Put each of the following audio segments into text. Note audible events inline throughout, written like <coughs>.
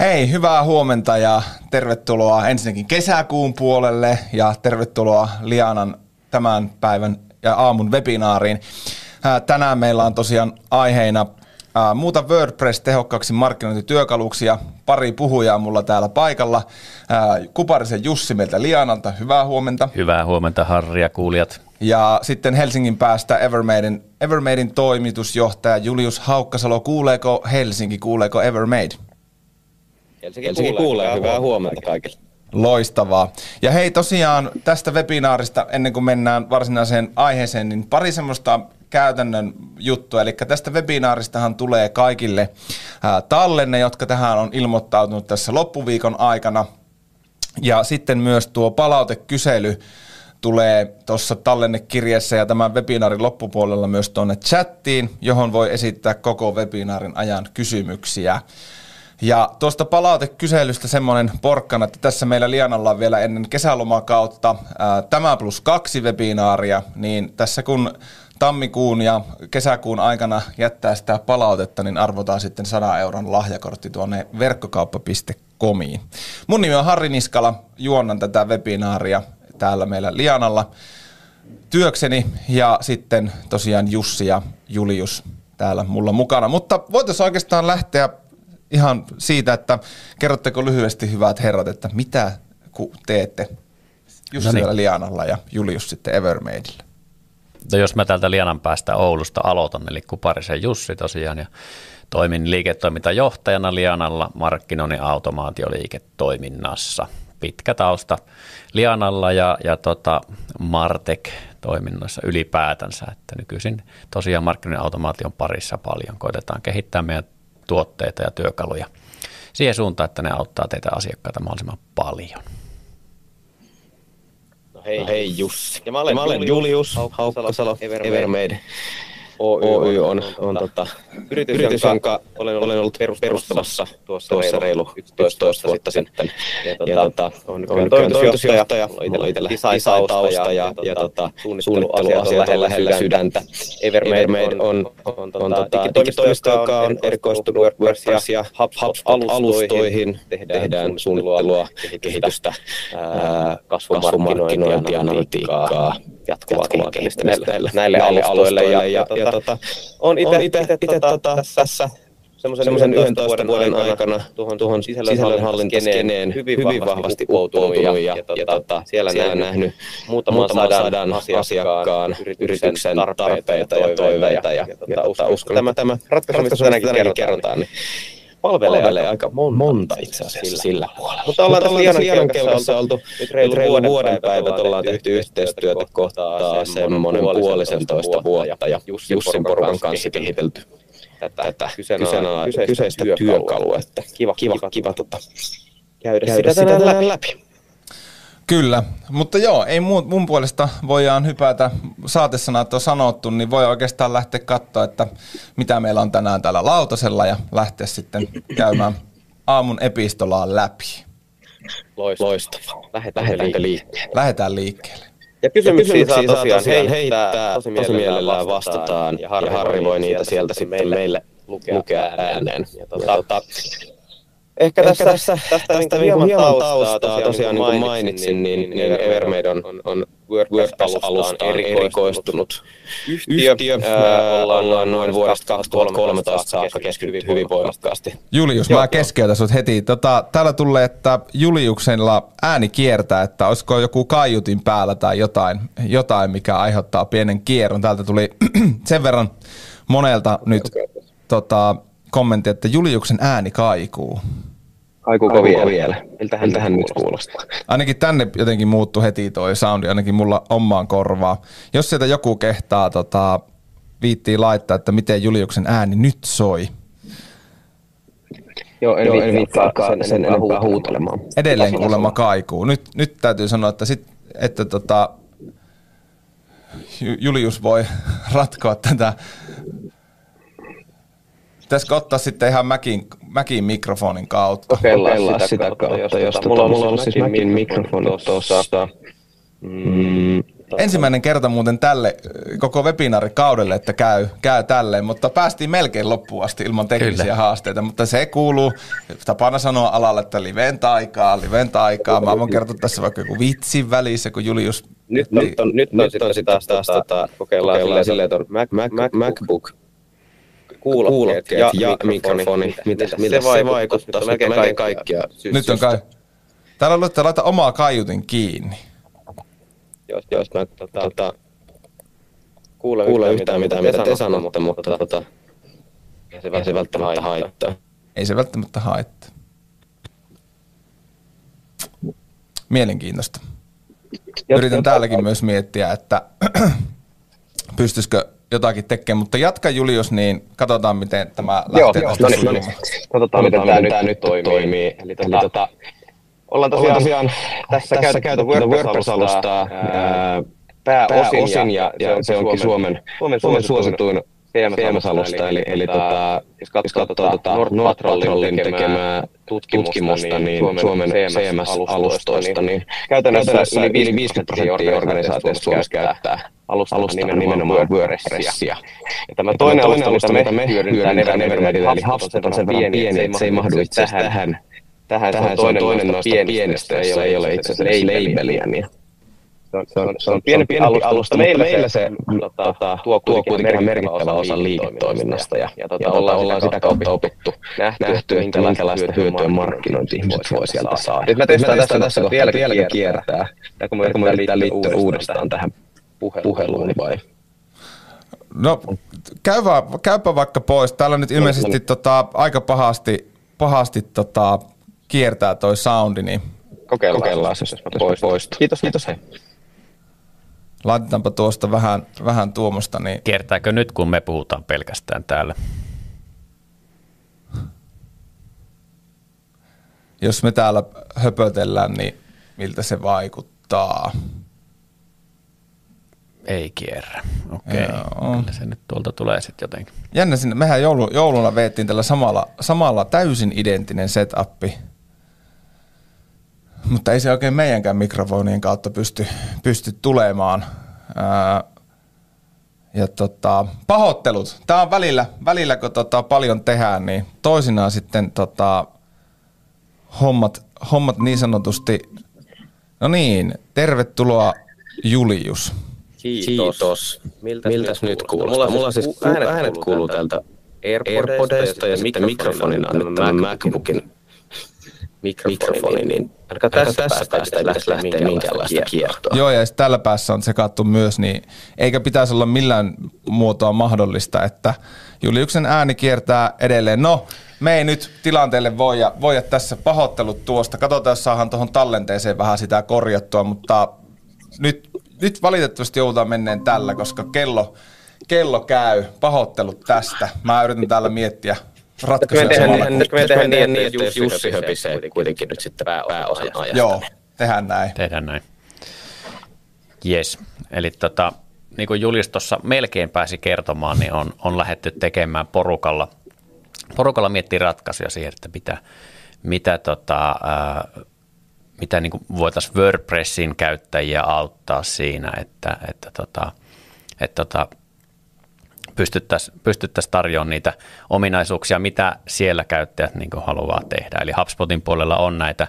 Hei, hyvää huomenta ja tervetuloa ensinnäkin kesäkuun puolelle ja tervetuloa Lianan tämän päivän ja aamun webinaariin. Tänään meillä on tosiaan aiheina muuta WordPress tehokkaaksi markkinointityökaluksi ja pari puhujaa mulla täällä paikalla. Kuparisen Jussi meiltä Lianalta, hyvää huomenta. Hyvää huomenta Harri ja kuulijat. Ja sitten Helsingin päästä Evermadein, Evermadein toimitusjohtaja Julius Haukkasalo. Kuuleeko Helsinki, kuuleeko Evermade? Helsinki, Helsinki kuulee. kuulee. Hyvää huomenta kaikille. Loistavaa. Ja hei tosiaan tästä webinaarista ennen kuin mennään varsinaiseen aiheeseen, niin pari semmoista käytännön juttu. Eli tästä webinaaristahan tulee kaikille ää, tallenne, jotka tähän on ilmoittautunut tässä loppuviikon aikana. Ja sitten myös tuo palautekysely tulee tuossa tallennekirjassa ja tämän webinaarin loppupuolella myös tuonne chattiin, johon voi esittää koko webinaarin ajan kysymyksiä. Ja tuosta palautekyselystä semmoinen porkkana, että tässä meillä Lianalla on vielä ennen kesälomakautta ää, tämä plus kaksi webinaaria, niin tässä kun tammikuun ja kesäkuun aikana jättää sitä palautetta, niin arvotaan sitten 100 euron lahjakortti tuonne verkkokauppa.comiin. Mun nimi on Harri Niskala, juonnan tätä webinaaria täällä meillä Lianalla työkseni ja sitten tosiaan Jussi ja Julius täällä mulla mukana. Mutta voitaisiin oikeastaan lähteä ihan siitä, että kerrotteko lyhyesti hyvät herrat, että mitä teette Jussi no niin. Lianalla ja Julius sitten Evermadeillä? No jos mä täältä Lianan päästä Oulusta aloitan, eli Kuparisen Jussi tosiaan, ja toimin liiketoimintajohtajana Lianalla markkinoinnin automaatioliiketoiminnassa. Pitkä tausta Lianalla ja, ja tota Martek toiminnassa ylipäätänsä, että nykyisin tosiaan markkinoinnin automaation parissa paljon koitetaan kehittää meidän tuotteita ja työkaluja siihen suuntaan, että ne auttaa teitä asiakkaita mahdollisimman paljon. No hei, no hei Jussi. Ja mä olen, ja mä olen Julius, Julius Haukkasalo, Evermade. Evermade. Oy on, on, on tota, yritys, yritys jonka olen, olen ollut perustamassa tuossa, tuossa reilu 11 vuotta sitten. Ja, tota, ja tota, on, on toimitusjohtaja, on itsellä design-tausta ja, ja tota, suunnitteluasiat on lähellä sydäntä. Evermade on, on, on tota, digitoimisto, joka on erikoistunut WordPress ja HubSpot-alustoihin. Tehdään suunnittelua, kehitystä, kasvumarkkinointia, analytiikkaa, jatkuvaa kehittämistä näille, näille alustoille. Ja, ja, ja tota, on itse tota, tässä semmoisen 11 vuoden aikana tuohon, tuohon sisällönhallintaskeneen hyvin, hyvin vahvasti uppoutunut ja, ja, ja, ja tota, siellä, siellä nähnyt muutaman, muutaman sadan asiakkaan yrityksen tarpeita ja toiveita. Ja, ja, ja, ja tota, uskon, että tämä ratkaisu, mistä tänäänkin kerrotaan, niin palvelee, palvelee aika monta, monta itse asiassa sillä, sillä puolella. Mutta ollaan tässä Lianan, Lianan kelkassa oltu nyt reilu, reilu vuoden päivät, ollaan tehty yhteistyötä kohtaa semmoinen puolisentoista vuotta ja Jussin porukan kanssa kehitelty tätä, tätä kyseistä, kyseistä työkalua. Että kiva, kiva, kiva, tota, käydä, käydä sitä, sitä läpi. läpi. Kyllä, mutta joo, ei mun, mun puolesta voidaan hypätä, saatesanat on sanottu, niin voi oikeastaan lähteä katsoa, että mitä meillä on tänään täällä lautasella ja lähteä sitten käymään aamun epistolaa läpi. Loistavaa. Lähdetään, Lähdetään liikkeelle. Lähdetään liikkeelle. Ja kysymyksiä, kysymyksiä saa tosiaan, heittää, heittää tosi, mielellään tosi mielellään vastataan, ja Harri, ja Harri voi niitä sieltä sitten meille lukea ääneen. Ja tota, Ehkä tässä, Ehkä tässä tästä, tästä niin hieman taustaa, taustaa tosiaan niin kuin mainitsin, niin, niin, niin Evermade on, on WordPress-alustaan erikoistunut yhtiö. yhtiö. Ää, ollaan noin vuodesta 2013 saakka keskittynyt hyvin voimakkaasti. Julius, Joo, mä keskeytän sut heti. Tota, täällä tulee, että Juliuksella ääni kiertää, että olisiko joku kaiutin päällä tai jotain, jotain mikä aiheuttaa pienen kierron. Täältä tuli <clears throat> sen verran monelta nyt okay. tota, kommentti, että Juliuksen ääni kaikuu. Kaikuuko vielä? vielä? Miltä hän, hän nyt kuulostaa? Ainakin tänne jotenkin muuttui heti toi soundi, ainakin mulla omaan korvaa. Jos sieltä joku kehtaa tota, viittii laittaa, että miten Juliuksen ääni nyt soi. Joo, en, Joo, en viittaa sen, sen enempää huutelemaan. Edelleen kuulemma kaikuu. Nyt, nyt täytyy sanoa, että, sit, että tota, Julius voi <laughs> ratkoa tätä Pitäisikö ottaa sitten ihan Mäkin, Mäkin mikrofonin kautta? Kokeillaan, Kokeillaan sitä, sitä kautta, jos tota, mulla, mulla on siis Mäkin mikrofoni tuossa. Mm, tota, ensimmäinen kerta muuten tälle koko webinaarikaudelle, että käy, käy tälleen, mutta päästiin melkein loppuun asti ilman teknisiä Kyllä. haasteita, mutta se kuuluu tapana sanoa alalle, että liven taikaa, liven taikaa. Mä voin kertoa tässä vaikka joku vitsin välissä, kun Julius... Nyt on, nyt on, nyt on, nyt on sitä taas, taas tota, kokeillaan, kokeillaan silleen, että Mac, Mac, Mac, MacBook kuulokkeet, ja, ja mikrofoni. Mitä, mitä, mitä se, se vaikuttaa? Melkein, melkein kaikkia. Nyt on kai. Täällä on että laita omaa kaiutin kiinni. Jos, jos mä tota, tota, kuule, kuule yhtään mitään, mitä te sanotte, mutta tota, ei se, se välttämättä haittaa. Ei se välttämättä haittaa. Mielenkiintoista. Yritän täälläkin myös miettiä, että <clears throat> pystyisikö jotakin tekemään, mutta jatka Julius, niin katsotaan miten tämä lähtee Joo, no niin, no niin. Katsotaan, miten tämä, nyt, tämä nyt toimii. Eli, tota, Eli tota, ollaan tosiaan, ollaan tosiaan tässä, tässä käytetty WordPress-alustaa pääosin, pääosin ja, ja, se, se onkin Suomen, Suomen, Suomen suosituin CMS-alusta, eli, eli tota, jos katsoo tuota Nord Patrolin tekemää tutkimusta, niin Suomen CMS-alustoista, niin käytännössä yli 50 prosenttia organisaatioista Suomessa käyttää alusta, alusta nimenomaan, nimenomaan WordPressia. Ja tämä toinen, toinen alusta, mitä me hyödyntää Nevermedia, eli HubSpot on sen verran pieni, että se ei mahdu itse tähän. Tähän, tähän se on toinen, toinen noista pienistä, jossa ei ole itse asiassa labeliä. Niin se on, se on, se on pienempi, pienempi alusta, alusta mutta meillä, meillä se tota, tota, tuo kuitenkin merkittävä, merkittävä osa liiketoiminnasta. Ja, ja, tota, ja ollaan, ollaan sitä kautta opittu, nähty, nähty että minkälaista hyötyä markkinointi ihmiset voi sieltä saada. Nyt mä testaan tässä, tässä kohtaa, vieläkin kiertää. Ja kun me yritetään liittyä uudestaan tähän puheluun vai? No käy va, käypä vaikka pois. Täällä nyt ilmeisesti no, tota, aika pahasti, pahasti tota, kiertää toi soundi. Niin... Kokeillaan, Kokeillaan jos mä pois. pois. Kiitos, kiitos hei. Laitetaanpa tuosta vähän, vähän tuomosta. Niin... Kiertääkö nyt, kun me puhutaan pelkästään täällä? Jos me täällä höpötellään, niin miltä se vaikuttaa? Ei kierrä. Okei, okay. kyllä se nyt tuolta tulee sitten jotenkin. Jännä sinne. Mehän joulu, jouluna veettiin tällä samalla, samalla täysin identtinen setup. Mutta ei se oikein meidänkään mikrofonien kautta pysty, pysty tulemaan. Ää, ja tota, pahoittelut. Tämä on välillä, välillä kun tota paljon tehdään, niin toisinaan sitten tota, hommat, hommat niin sanotusti, no niin, tervetuloa Julius. Kiitos. Kiitos. Miltäs, Miltäs nyt kuulostaa? Mulla, mulla siis äänet, äänet kuuluu täältä AirPodista ja, ja sitten mikrofonin on nyt tämän MacBookin mikrofoni, niin ainakaan tässä, tässä päästä ei pitäisi lähteä minkäänlaista kiertoa. Joo, ja tällä päässä on sekattu myös, niin eikä pitäisi olla millään muotoa mahdollista, että Juliuksen ääni kiertää edelleen. No, me ei nyt tilanteelle voi voida tässä pahoittelut tuosta. Katsotaan, jos saadaan tuohon tallenteeseen vähän sitä korjattua, mutta nyt nyt valitettavasti joudutaan menneen tällä, koska kello, kello käy. Pahoittelut tästä. Mä yritän täällä miettiä ratkaisuja samalla. Nyt me tehdään niin, että Jussi, Jussi höpisee kuitenkin nyt sitten pääosan ajasta. Joo, tehdään näin. Tehdään näin. Yes. Eli tota, niin kuin Julius tuossa melkein pääsi kertomaan, niin on, on lähdetty tekemään porukalla, porukalla miettiä ratkaisuja siihen, että mitä, mitä tota, mitä niin voitaisiin WordPressin käyttäjiä auttaa siinä, että, että, tota, että tota, pystyttäisiin pystyttäisi tarjoamaan niitä ominaisuuksia, mitä siellä käyttäjät niin haluaa tehdä. Eli HubSpotin puolella on näitä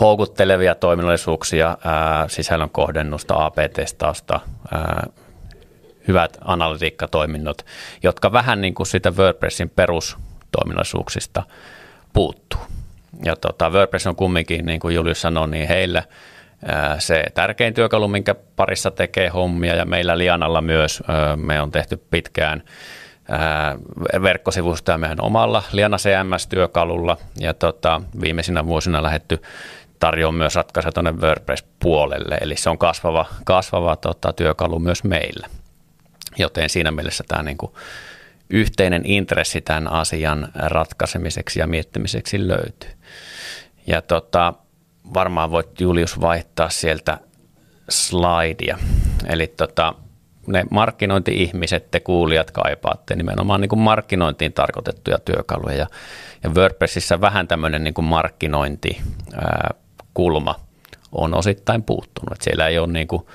houkuttelevia toiminnallisuuksia, ää, sisällön kohdennusta, AP-testausta, hyvät analytiikkatoiminnot, jotka vähän niin kuin sitä WordPressin perustoiminnallisuuksista puuttuu. Ja tota, WordPress on kumminkin, niin kuin Julius sanoi, niin heille se tärkein työkalu, minkä parissa tekee hommia ja meillä Lianalla myös me on tehty pitkään verkkosivustoja meidän omalla Liana CMS-työkalulla ja tota, viimeisinä vuosina lähetty tarjoamaan myös ratkaisuja tuonne WordPress-puolelle, eli se on kasvava, kasvava tota, työkalu myös meillä. Joten siinä mielessä tämä niin yhteinen intressi tämän asian ratkaisemiseksi ja miettimiseksi löytyy. Ja tota, varmaan voit Julius vaihtaa sieltä slaidia. Eli tota, ne markkinointi-ihmiset, te kuulijat kaipaatte nimenomaan niin kuin markkinointiin tarkoitettuja työkaluja. Ja, ja WordPressissä vähän tämmöinen niin kuin markkinointikulma on osittain puuttunut. Että siellä ei ole niin kuin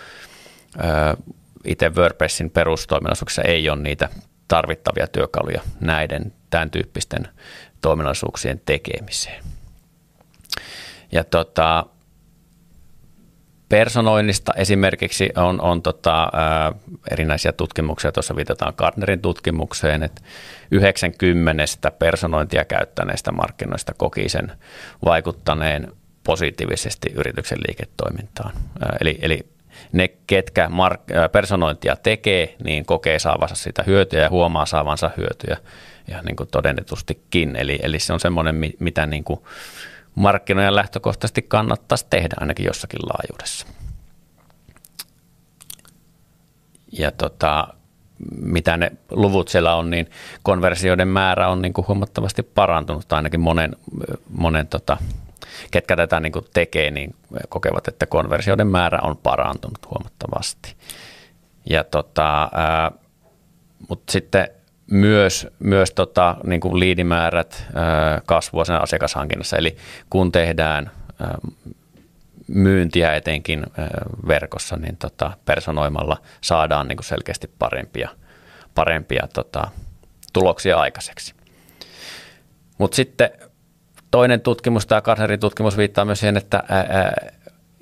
itse WordPressin perustoiminnallisuuksissa ei ole niitä tarvittavia työkaluja näiden tämän tyyppisten toiminnallisuuksien tekemiseen. Ja tota, personoinnista esimerkiksi on, on tota, ää, erinäisiä tutkimuksia, tuossa viitataan Gardnerin tutkimukseen, että 90 personointia käyttäneistä markkinoista koki sen vaikuttaneen positiivisesti yrityksen liiketoimintaan. Ää, eli, eli ne, ketkä mark- personointia tekee, niin kokee saavansa sitä hyötyä ja huomaa saavansa hyötyä ja niin kuin todennetustikin. Eli, eli se on semmoinen, mitä niin kuin markkinoiden lähtökohtaisesti kannattaisi tehdä ainakin jossakin laajuudessa. Ja tota, mitä ne luvut siellä on, niin konversioiden määrä on niin kuin huomattavasti parantunut, ainakin monen, monen tota, ketkä tätä niin kuin tekee, niin kokevat, että konversioiden määrä on parantunut huomattavasti. Ja tota, mutta sitten myös, myös tota, niin kuin liidimäärät kasvua sen asiakashankinnassa. Eli kun tehdään myyntiä etenkin verkossa, niin tota, personoimalla saadaan niin kuin selkeästi parempia, parempia tota, tuloksia aikaiseksi. Mutta sitten toinen tutkimus, tämä Karnerin tutkimus viittaa myös siihen, että ää,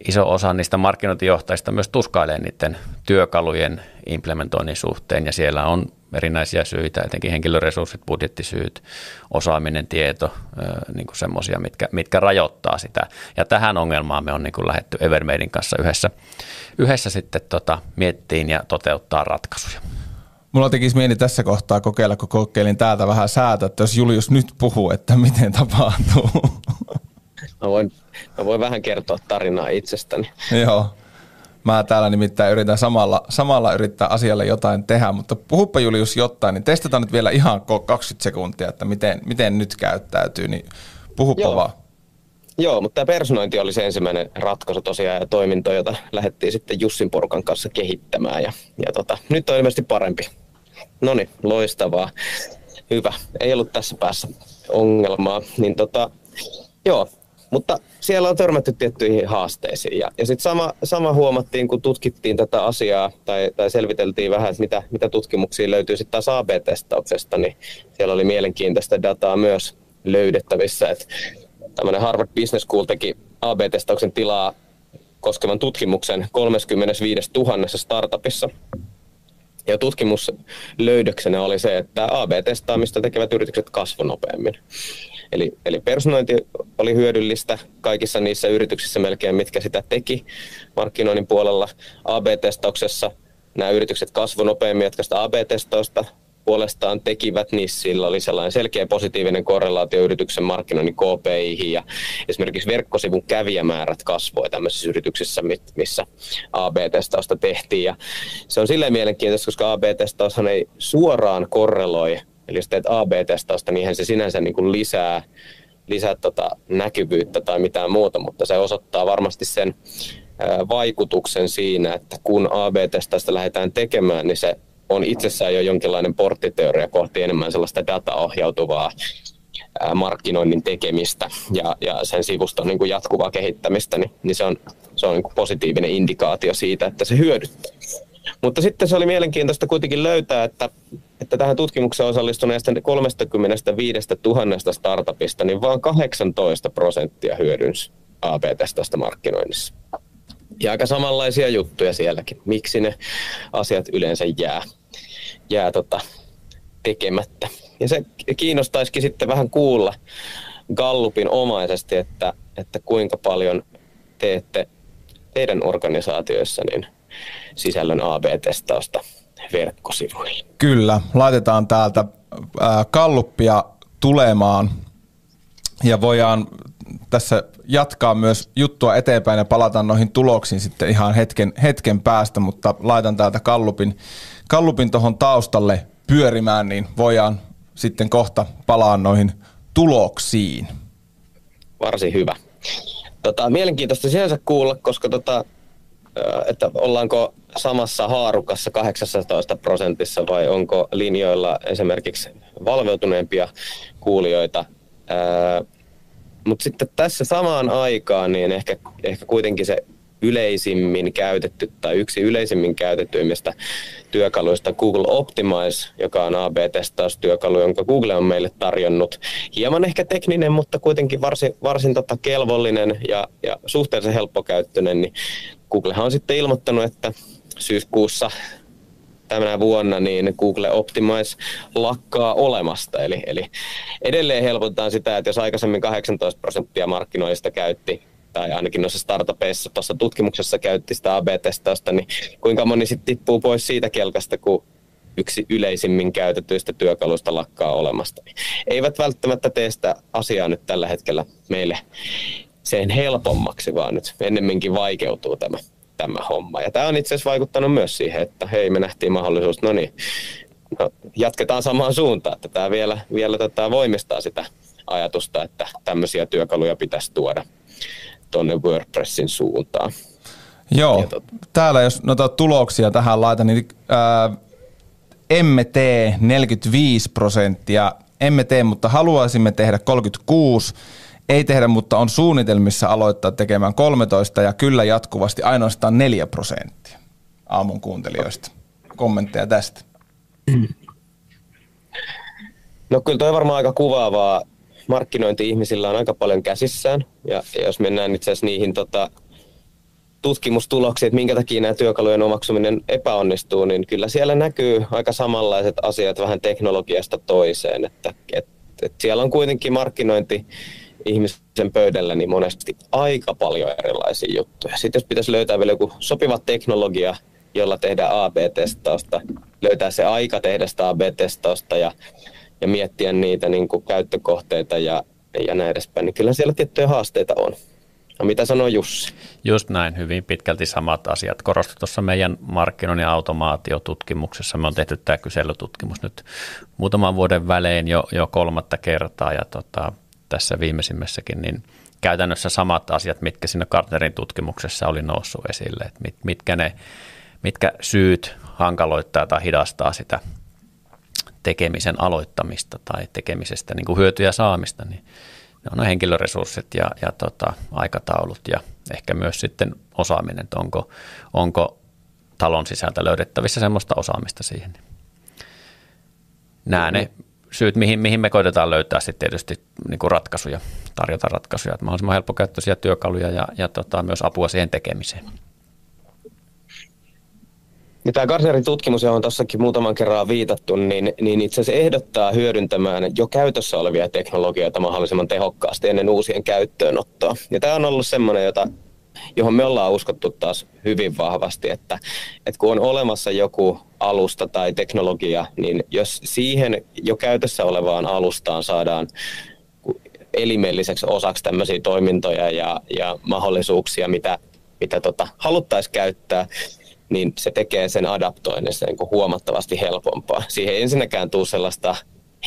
iso osa niistä markkinointijohtajista myös tuskailee niiden työkalujen implementoinnin suhteen ja siellä on erinäisiä syitä, etenkin henkilöresurssit, budjettisyyt, osaaminen, tieto, niin semmoisia, mitkä, mitkä rajoittaa sitä. Ja tähän ongelmaan me on niin kuin lähdetty Evermadein kanssa yhdessä, yhdessä sitten tota, miettiin ja toteuttaa ratkaisuja. Mulla tekisi mieli tässä kohtaa kokeilla, kun kokeilin täältä vähän säätä, että jos Julius nyt puhuu, että miten tapahtuu. Mä voin, mä voin vähän kertoa tarinaa itsestäni. Joo. Mä täällä nimittäin yritän samalla, samalla yrittää asialle jotain tehdä, mutta puhuppa Julius jotain, niin testataan nyt vielä ihan 20 sekuntia, että miten, miten nyt käyttäytyy, niin puhuppa Joo. vaan. Joo, mutta tämä personointi oli se ensimmäinen ratkaisu tosiaan ja toiminto, jota lähdettiin sitten Jussin porukan kanssa kehittämään ja, ja tota, nyt on ilmeisesti parempi. No niin, loistavaa. Hyvä. Ei ollut tässä päässä ongelmaa. Niin tota, joo, mutta siellä on törmätty tiettyihin haasteisiin. Ja, ja sitten sama, sama huomattiin, kun tutkittiin tätä asiaa tai, tai selviteltiin vähän, että mitä, mitä tutkimuksia löytyy sitten taas AB-testauksesta, niin siellä oli mielenkiintoista dataa myös löydettävissä. Että tämmöinen Harvard Business School teki AB-testauksen tilaa koskevan tutkimuksen 35 000 startupissa. Ja tutkimuslöydöksenä oli se, että AB-testaamista tekevät yritykset kasvu nopeammin. Eli, eli personointi oli hyödyllistä kaikissa niissä yrityksissä melkein, mitkä sitä teki markkinoinnin puolella. AB-testauksessa nämä yritykset kasvu nopeammin, jotka sitä AB-testausta puolestaan tekivät, niin sillä oli sellainen selkeä positiivinen korrelaatio yrityksen markkinoinnin KPIhin ja esimerkiksi verkkosivun kävijämäärät kasvoi tämmöisissä yrityksissä, missä AB-testausta tehtiin ja se on silleen mielenkiintoista, koska AB-testaushan ei suoraan korreloi Eli jos teet AB-testausta, niin se sinänsä niin kuin lisää, lisää tota näkyvyyttä tai mitään muuta, mutta se osoittaa varmasti sen vaikutuksen siinä, että kun AB-testausta lähdetään tekemään, niin se on itsessään jo jonkinlainen porttiteoria kohti enemmän sellaista dataohjautuvaa markkinoinnin tekemistä ja, ja sen sivuston niin kuin jatkuvaa kehittämistä, niin, niin se on, se on niin kuin positiivinen indikaatio siitä, että se hyödyttää. Mutta sitten se oli mielenkiintoista kuitenkin löytää, että, että tähän tutkimukseen osallistuneista 35 000 startupista, niin vain 18 prosenttia hyödynsi AB-testasta markkinoinnissa. Ja aika samanlaisia juttuja sielläkin. Miksi ne asiat yleensä jää, jää tota, tekemättä. Ja se kiinnostaisikin sitten vähän kuulla Gallupin omaisesti, että, että kuinka paljon teette teidän organisaatioissa niin sisällön AB-testausta verkkosivuille. Kyllä, laitetaan täältä kalluppia tulemaan ja voidaan tässä jatkaa myös juttua eteenpäin ja palata noihin tuloksiin sitten ihan hetken, hetken päästä, mutta laitan täältä kallupin, kallupin tuohon taustalle pyörimään, niin voidaan sitten kohta palaa noihin tuloksiin. Varsin hyvä. Tota, mielenkiintoista sinänsä kuulla, koska tota, että ollaanko samassa haarukassa 18 prosentissa vai onko linjoilla esimerkiksi valveutuneempia kuulijoita. Mutta sitten tässä samaan aikaan niin ehkä, ehkä kuitenkin se yleisimmin käytetty tai yksi yleisimmin käytettyimmistä työkaluista Google Optimize, joka on AB-testaustyökalu, jonka Google on meille tarjonnut. Hieman ehkä tekninen, mutta kuitenkin varsin, varsin tota kelvollinen ja, ja suhteellisen helppokäyttöinen. Niin Googlehan on sitten ilmoittanut, että syyskuussa tänä vuonna niin Google Optimize lakkaa olemasta. Eli, eli edelleen helpotetaan sitä, että jos aikaisemmin 18 prosenttia markkinoista käytti tai ainakin noissa startupeissa tuossa tutkimuksessa käytti sitä AB-testausta, niin kuinka moni sitten tippuu pois siitä kelkasta, kun yksi yleisimmin käytetyistä työkaluista lakkaa olemasta. Eivät välttämättä tee sitä asiaa nyt tällä hetkellä meille sen helpommaksi, vaan nyt ennemminkin vaikeutuu tämä, tämä homma. Ja tämä on itse asiassa vaikuttanut myös siihen, että hei, me nähtiin mahdollisuus, no niin, no, jatketaan samaan suuntaan, että tämä vielä, vielä tätä voimistaa sitä ajatusta, että tämmöisiä työkaluja pitäisi tuoda tuonne WordPressin suuntaan. Joo, tot... täällä jos noita tuloksia tähän laitan, niin ää, emme tee 45 prosenttia, emme tee, mutta haluaisimme tehdä 36, ei tehdä, mutta on suunnitelmissa aloittaa tekemään 13 ja kyllä jatkuvasti ainoastaan 4 prosenttia aamun kuuntelijoista. Kommentteja tästä. <clears throat> No kyllä toi varmaan aika kuvaavaa markkinointi-ihmisillä on aika paljon käsissään. Ja jos mennään itse asiassa niihin tota, tutkimustuloksiin, että minkä takia nämä työkalujen omaksuminen epäonnistuu, niin kyllä siellä näkyy aika samanlaiset asiat vähän teknologiasta toiseen. Että, et, et siellä on kuitenkin markkinointi ihmisen pöydällä niin monesti aika paljon erilaisia juttuja. Sitten jos pitäisi löytää vielä joku sopiva teknologia, jolla tehdään AB-testausta, löytää se aika tehdä sitä AB-testausta ja ja miettiä niitä niin kuin käyttökohteita ja, ja näin edespäin, niin kyllä siellä tiettyjä haasteita on. No mitä sanoo Jussi? Just näin, hyvin pitkälti samat asiat. Korostu tuossa meidän markkinoinnin automaatiotutkimuksessa. Me on tehty tämä kyselytutkimus nyt muutaman vuoden välein jo, jo kolmatta kertaa ja tota, tässä viimeisimmässäkin, niin käytännössä samat asiat, mitkä siinä Gartnerin tutkimuksessa oli noussut esille, että mit, mitkä, ne, mitkä syyt hankaloittaa tai hidastaa sitä tekemisen aloittamista tai tekemisestä niin kuin hyötyjä saamista, niin ne on henkilöresurssit ja, ja tota, aikataulut ja ehkä myös sitten osaaminen, että onko, onko talon sisältä löydettävissä semmoista osaamista siihen. Nämä ne syyt, mihin, mihin me koitetaan löytää sitten tietysti niin kuin ratkaisuja, tarjota ratkaisuja, että mahdollisimman helppokäyttöisiä työkaluja ja, ja tota, myös apua siihen tekemiseen. Niin tämä Gartnerin tutkimus, johon tuossakin muutaman kerran viitattu, niin, niin itse asiassa ehdottaa hyödyntämään jo käytössä olevia teknologioita mahdollisimman tehokkaasti ennen uusien käyttöönottoa. Ja tämä on ollut semmoinen, jota, johon me ollaan uskottu taas hyvin vahvasti, että, että kun on olemassa joku alusta tai teknologia, niin jos siihen jo käytössä olevaan alustaan saadaan elimelliseksi osaksi tämmöisiä toimintoja ja, ja mahdollisuuksia, mitä, mitä tota, haluttaisiin käyttää, niin se tekee sen adaptoinnissa niin kuin huomattavasti helpompaa. Siihen ei ensinnäkään tule sellaista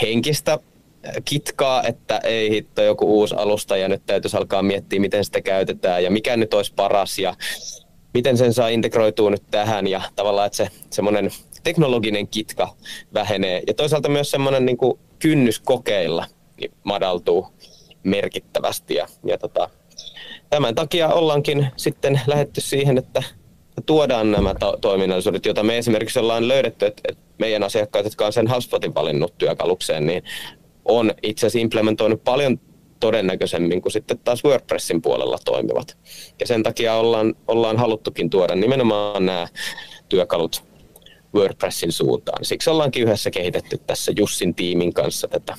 henkistä äh, kitkaa, että ei hitto joku uusi alusta ja nyt täytyisi alkaa miettiä, miten sitä käytetään ja mikä nyt olisi paras ja miten sen saa integroitua nyt tähän ja tavallaan, että se semmoinen teknologinen kitka vähenee. Ja toisaalta myös semmoinen niin kuin kynnys kokeilla niin madaltuu merkittävästi. Ja, ja tota, tämän takia ollaankin sitten lähetty siihen, että tuodaan nämä to- toiminnallisuudet, joita me esimerkiksi ollaan löydetty, että, että meidän asiakkaat, jotka on sen HubSpotin valinnut työkalukseen, niin on itse asiassa implementoinut paljon todennäköisemmin kuin sitten taas WordPressin puolella toimivat. Ja sen takia ollaan, ollaan haluttukin tuoda nimenomaan nämä työkalut WordPressin suuntaan. Siksi ollaankin yhdessä kehitetty tässä Jussin tiimin kanssa tätä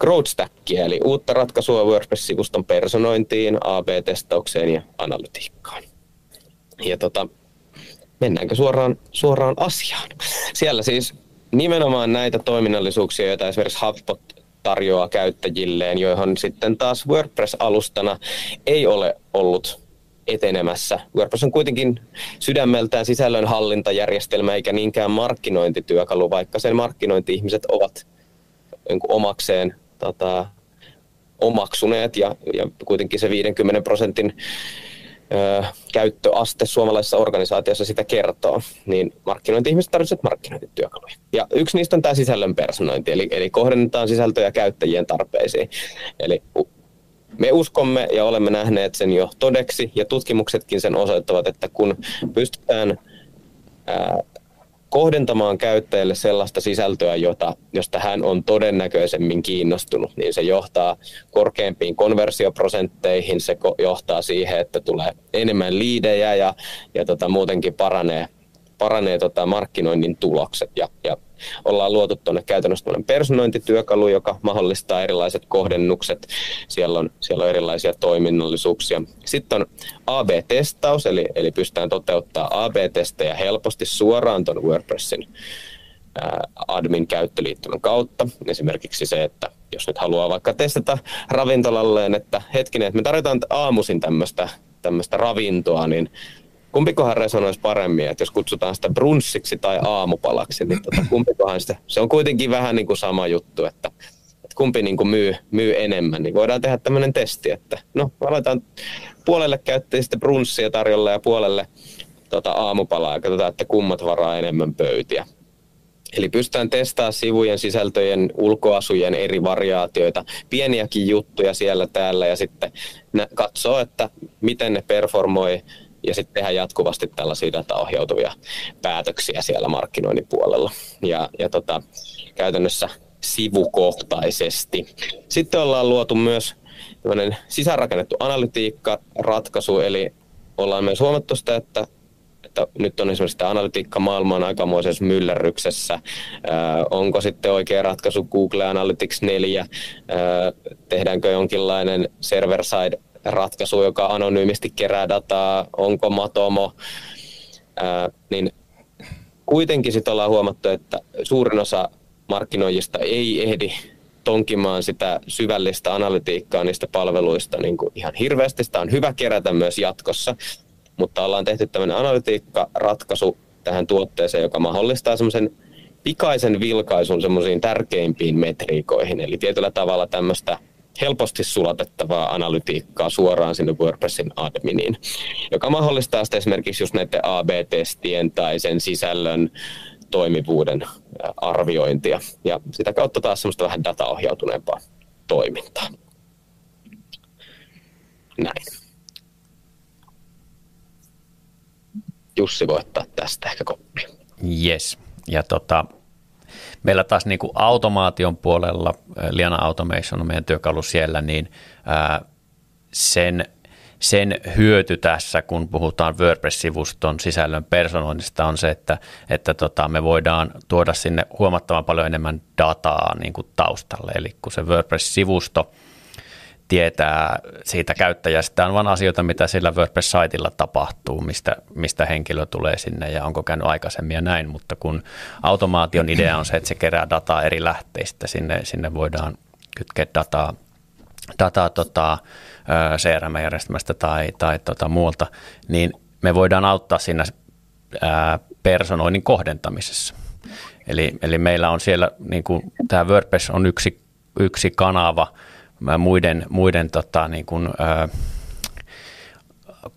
Growth eli uutta ratkaisua WordPress-sivuston personointiin, AB-testaukseen ja analytiikkaan. Ja tota, mennäänkö suoraan, suoraan asiaan? Siellä siis nimenomaan näitä toiminnallisuuksia, joita esimerkiksi HubSpot tarjoaa käyttäjilleen, joihin sitten taas WordPress-alustana ei ole ollut etenemässä. WordPress on kuitenkin sydämeltään sisällönhallintajärjestelmä eikä niinkään markkinointityökalu, vaikka sen markkinointi-ihmiset ovat niin omakseen tota, omaksuneet ja, ja kuitenkin se 50 prosentin käyttöaste suomalaisessa organisaatiossa sitä kertoo, niin markkinointi-ihmiset tarvitsevat markkinointityökaluja. Ja yksi niistä on tämä sisällön personointi, eli, eli kohdennetaan sisältöjä käyttäjien tarpeisiin. Eli me uskomme ja olemme nähneet sen jo todeksi, ja tutkimuksetkin sen osoittavat, että kun pystytään ää, kohdentamaan käyttäjälle sellaista sisältöä, jota, josta hän on todennäköisemmin kiinnostunut, niin se johtaa korkeampiin konversioprosentteihin, se johtaa siihen, että tulee enemmän liidejä ja, ja tota, muutenkin paranee, paranee tota markkinoinnin tulokset. Ja, ja ollaan luotu tuonne käytännössä personointityökalu, joka mahdollistaa erilaiset kohdennukset. Siellä on, siellä on erilaisia toiminnallisuuksia. Sitten on AB-testaus, eli, eli pystytään toteuttaa AB-testejä helposti suoraan tuon WordPressin admin käyttöliittymän kautta. Esimerkiksi se, että jos nyt haluaa vaikka testata ravintolalleen, että hetkinen, että me tarvitaan aamuisin tämmöistä ravintoa, niin kumpikohan resonoisi paremmin, että jos kutsutaan sitä brunssiksi tai aamupalaksi, niin tota, kumpikohan sitä, se on kuitenkin vähän niin kuin sama juttu, että, että kumpi niin kuin myy, myy enemmän, niin voidaan tehdä tämmöinen testi, että no aletaan puolelle sitten brunssia tarjolla ja puolelle tota, aamupalaa ja katsotaan, että kummat varaa enemmän pöytiä. Eli pystytään testaamaan sivujen sisältöjen, ulkoasujen eri variaatioita, pieniäkin juttuja siellä täällä ja sitten katsoo, että miten ne performoi ja sitten tehdä jatkuvasti tällaisia dataohjautuvia päätöksiä siellä markkinoinnin puolella. Ja, ja tota, käytännössä sivukohtaisesti. Sitten ollaan luotu myös sisäänrakennettu analytiikka-ratkaisu, eli ollaan myös huomattu sitä, että, että nyt on esimerkiksi tämä analytiikka maailma on aikamoisessa myllerryksessä. Äh, onko sitten oikea ratkaisu Google Analytics 4? Äh, tehdäänkö jonkinlainen server-side ratkaisu, joka anonyymisti kerää dataa, onko Matomo, ää, niin kuitenkin sitten ollaan huomattu, että suurin osa markkinoijista ei ehdi tonkimaan sitä syvällistä analytiikkaa niistä palveluista niin kuin ihan hirveästi. Sitä on hyvä kerätä myös jatkossa, mutta ollaan tehty tämmöinen analytiikkaratkaisu tähän tuotteeseen, joka mahdollistaa semmoisen pikaisen vilkaisun semmoisiin tärkeimpiin metriikoihin, eli tietyllä tavalla tämmöistä helposti sulatettavaa analytiikkaa suoraan sinne WordPressin adminiin, joka mahdollistaa sitten esimerkiksi just näiden AB-testien tai sen sisällön toimivuuden arviointia. Ja sitä kautta taas semmoista vähän dataohjautuneempaa toimintaa. Näin. Jussi voi ottaa tästä ehkä koppia. Yes. Ja tota, Meillä taas niin kuin automaation puolella, Liana Automation on meidän työkalu siellä, niin sen, sen hyöty tässä, kun puhutaan WordPress-sivuston sisällön personoinnista, on se, että, että tota, me voidaan tuoda sinne huomattavan paljon enemmän dataa niin kuin taustalle. Eli kun se WordPress-sivusto – tietää siitä käyttäjästä. on vain asioita, mitä sillä WordPress-saitilla tapahtuu, mistä, mistä henkilö tulee sinne ja onko käynyt aikaisemmin ja näin, mutta kun automaation idea on se, että se kerää dataa eri lähteistä, sinne, sinne voidaan kytkeä dataa, dataa tota, CRM-järjestelmästä tai, tai tota muualta, niin me voidaan auttaa siinä ää, personoinnin kohdentamisessa. Eli, eli meillä on siellä, niin kuin tämä WordPress on yksi, yksi kanava – muiden, muiden tota, niin kuin, ö,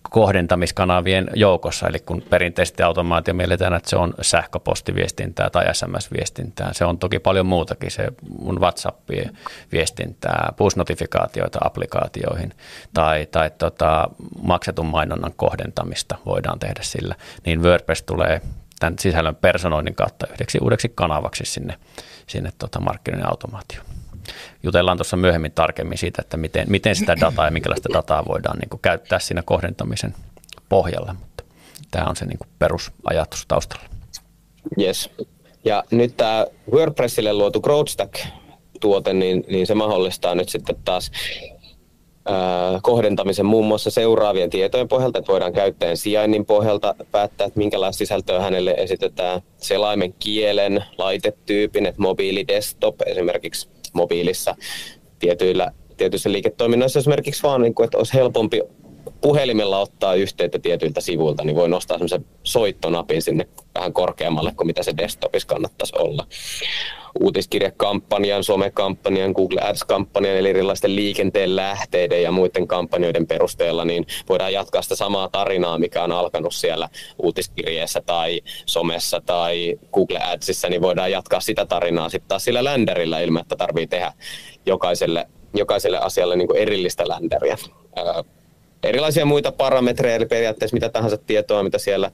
kohdentamiskanavien joukossa, eli kun perinteisesti automaatio mielletään, että se on sähköpostiviestintää tai SMS-viestintää, se on toki paljon muutakin, se mun WhatsApp-viestintää, push-notifikaatioita applikaatioihin tai, tai tota, maksetun mainonnan kohdentamista voidaan tehdä sillä, niin WordPress tulee tämän sisällön personoinnin kautta yhdeksi uudeksi kanavaksi sinne, sinne tota markkinoinnin automaatioon jutellaan tuossa myöhemmin tarkemmin siitä, että miten, miten sitä dataa ja minkälaista dataa voidaan niin kuin käyttää siinä kohdentamisen pohjalla, mutta tämä on se niin kuin perusajatus taustalla. Yes. Ja nyt tämä WordPressille luotu GrowthStack-tuote, niin, niin se mahdollistaa nyt sitten taas kohdentamisen muun muassa seuraavien tietojen pohjalta, että voidaan käyttäjän sijainnin pohjalta päättää, että minkälaista sisältöä hänelle esitetään, selaimen kielen, laitetyypin, että mobiili desktop esimerkiksi mobiilissa tietyillä, tietyissä liiketoiminnoissa esimerkiksi vaan, niin kuin, että olisi helpompi puhelimella ottaa yhteyttä tietyiltä sivuilta, niin voi nostaa semmoisen soittonapin sinne vähän korkeammalle kuin mitä se desktopissa kannattaisi olla. Uutiskirjakampanjan, somekampanjan, Google Ads-kampanjan, eli erilaisten liikenteen lähteiden ja muiden kampanjoiden perusteella, niin voidaan jatkaa sitä samaa tarinaa, mikä on alkanut siellä uutiskirjeessä tai somessa tai Google Adsissa, niin voidaan jatkaa sitä tarinaa sitten taas sillä länderillä ilman, että tarvii tehdä jokaiselle jokaiselle asialle niin erillistä länderiä. Erilaisia muita parametreja, eli periaatteessa mitä tahansa tietoa, mitä siellä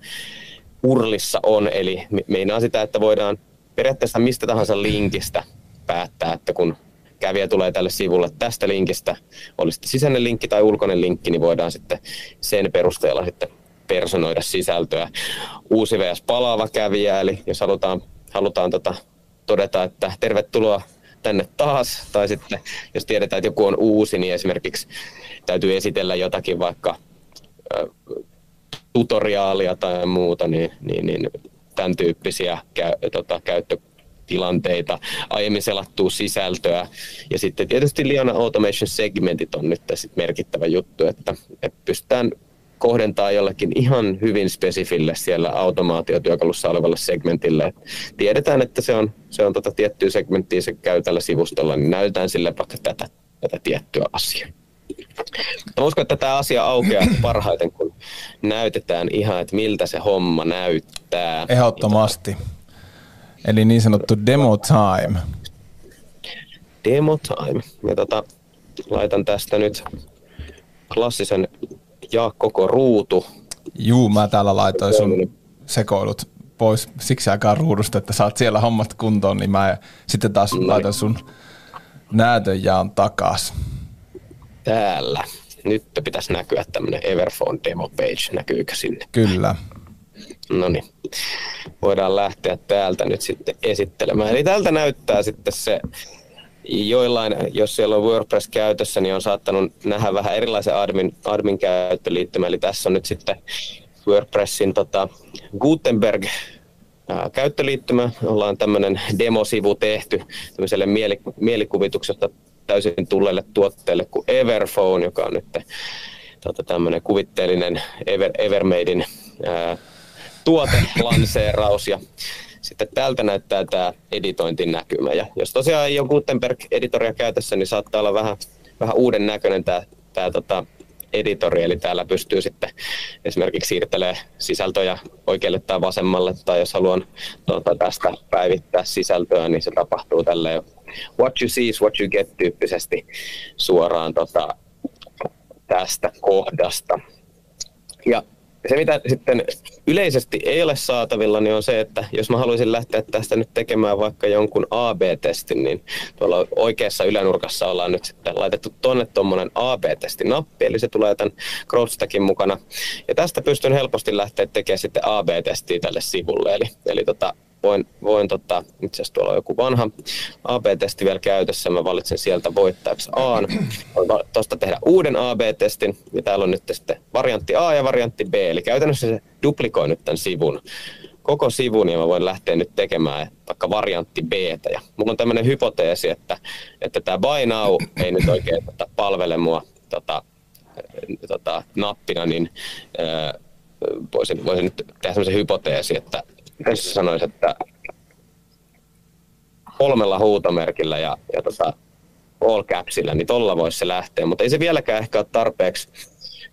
urlissa on. Eli meinaa sitä, että voidaan periaatteessa mistä tahansa linkistä päättää, että kun kävijä tulee tälle sivulle tästä linkistä, oli sitten sisäinen linkki tai ulkoinen linkki, niin voidaan sitten sen perusteella sitten personoida sisältöä. Uusi vs. palaava kävijä, eli jos halutaan, halutaan tota, todeta, että tervetuloa tänne taas, tai sitten jos tiedetään, että joku on uusi, niin esimerkiksi täytyy esitellä jotakin vaikka tutoriaalia tai muuta, niin, niin, niin tämän tyyppisiä käy, tota, käyttötilanteita, aiemmin selattua sisältöä. Ja sitten tietysti Liana Automation segmentit on nyt sit merkittävä juttu, että, että pystytään kohdentaa jollekin ihan hyvin spesifille siellä automaatiotyökalussa olevalle segmentille. Tiedetään, että se on, se on tota tiettyä segmenttiä, se käy tällä sivustolla, niin näytetään sille vaikka tätä, tätä tiettyä asiaa. Mä uskon, että tämä asia aukeaa <coughs> parhaiten, kun näytetään ihan, että miltä se homma näyttää. Ehdottomasti. Eli niin sanottu demo time. Demo time. Ja tota, laitan tästä nyt klassisen ja koko ruutu. Juu, mä täällä laitoin sun sekoilut pois siksi aikaa ruudusta, että saat siellä hommat kuntoon, niin mä sitten taas Noin. laitan sun näytönjaan takas. Täällä. Nyt pitäisi näkyä tämmönen Everphone demo page. Näkyykö sinne? Kyllä. No niin. Voidaan lähteä täältä nyt sitten esittelemään. Eli täältä näyttää sitten se joillain, jos siellä on WordPress käytössä, niin on saattanut nähdä vähän erilaisen admin, admin käyttöliittymä. Eli tässä on nyt sitten WordPressin tota, Gutenberg käyttöliittymä. Ollaan tämmöinen demosivu tehty tämmöiselle mieli, mielikuvituksesta täysin tulleelle tuotteelle kuin Everphone, joka on nyt tota, tämmöinen kuvitteellinen Ever, Evermadein ää, tuotelanseeraus. Ja sitten täältä näyttää tämä editointinäkymä. Ja jos tosiaan ei ole Gutenberg-editoria käytössä, niin saattaa olla vähän, vähän uuden näköinen tämä, tämä tota, editori, eli täällä pystyy sitten esimerkiksi siirtelemään sisältöjä oikealle tai vasemmalle, tai jos haluan tuota, tästä päivittää sisältöä, niin se tapahtuu tälle what you see is what you get tyyppisesti suoraan tota, tästä kohdasta. Ja se, mitä sitten yleisesti ei ole saatavilla, niin on se, että jos mä haluaisin lähteä tästä nyt tekemään vaikka jonkun AB-testin, niin tuolla oikeassa ylänurkassa ollaan nyt sitten laitettu tonne tuommoinen AB-testinappi, eli se tulee tämän Growthstackin mukana. Ja tästä pystyn helposti lähteä tekemään sitten AB-testiä tälle sivulle, eli, eli tota, voin, voin tota, itse asiassa tuolla on joku vanha AB-testi vielä käytössä, mä valitsen sieltä voittajaksi A. Voin tuosta tehdä uuden AB-testin, ja täällä on nyt sitten variantti A ja variantti B, eli käytännössä se duplikoi nyt tämän sivun koko sivun ja mä voin lähteä nyt tekemään vaikka variantti B. Ja mulla on tämmöinen hypoteesi, että, että tämä buy now ei nyt oikein tota, palvele mua tota, tota, nappina, niin ää, voisin, voisin nyt tehdä semmoisen hypoteesi, että tässä sanoisi, että kolmella huutomerkillä ja, ja tota, all capsilla, niin tolla voisi se lähteä, mutta ei se vieläkään ehkä ole tarpeeksi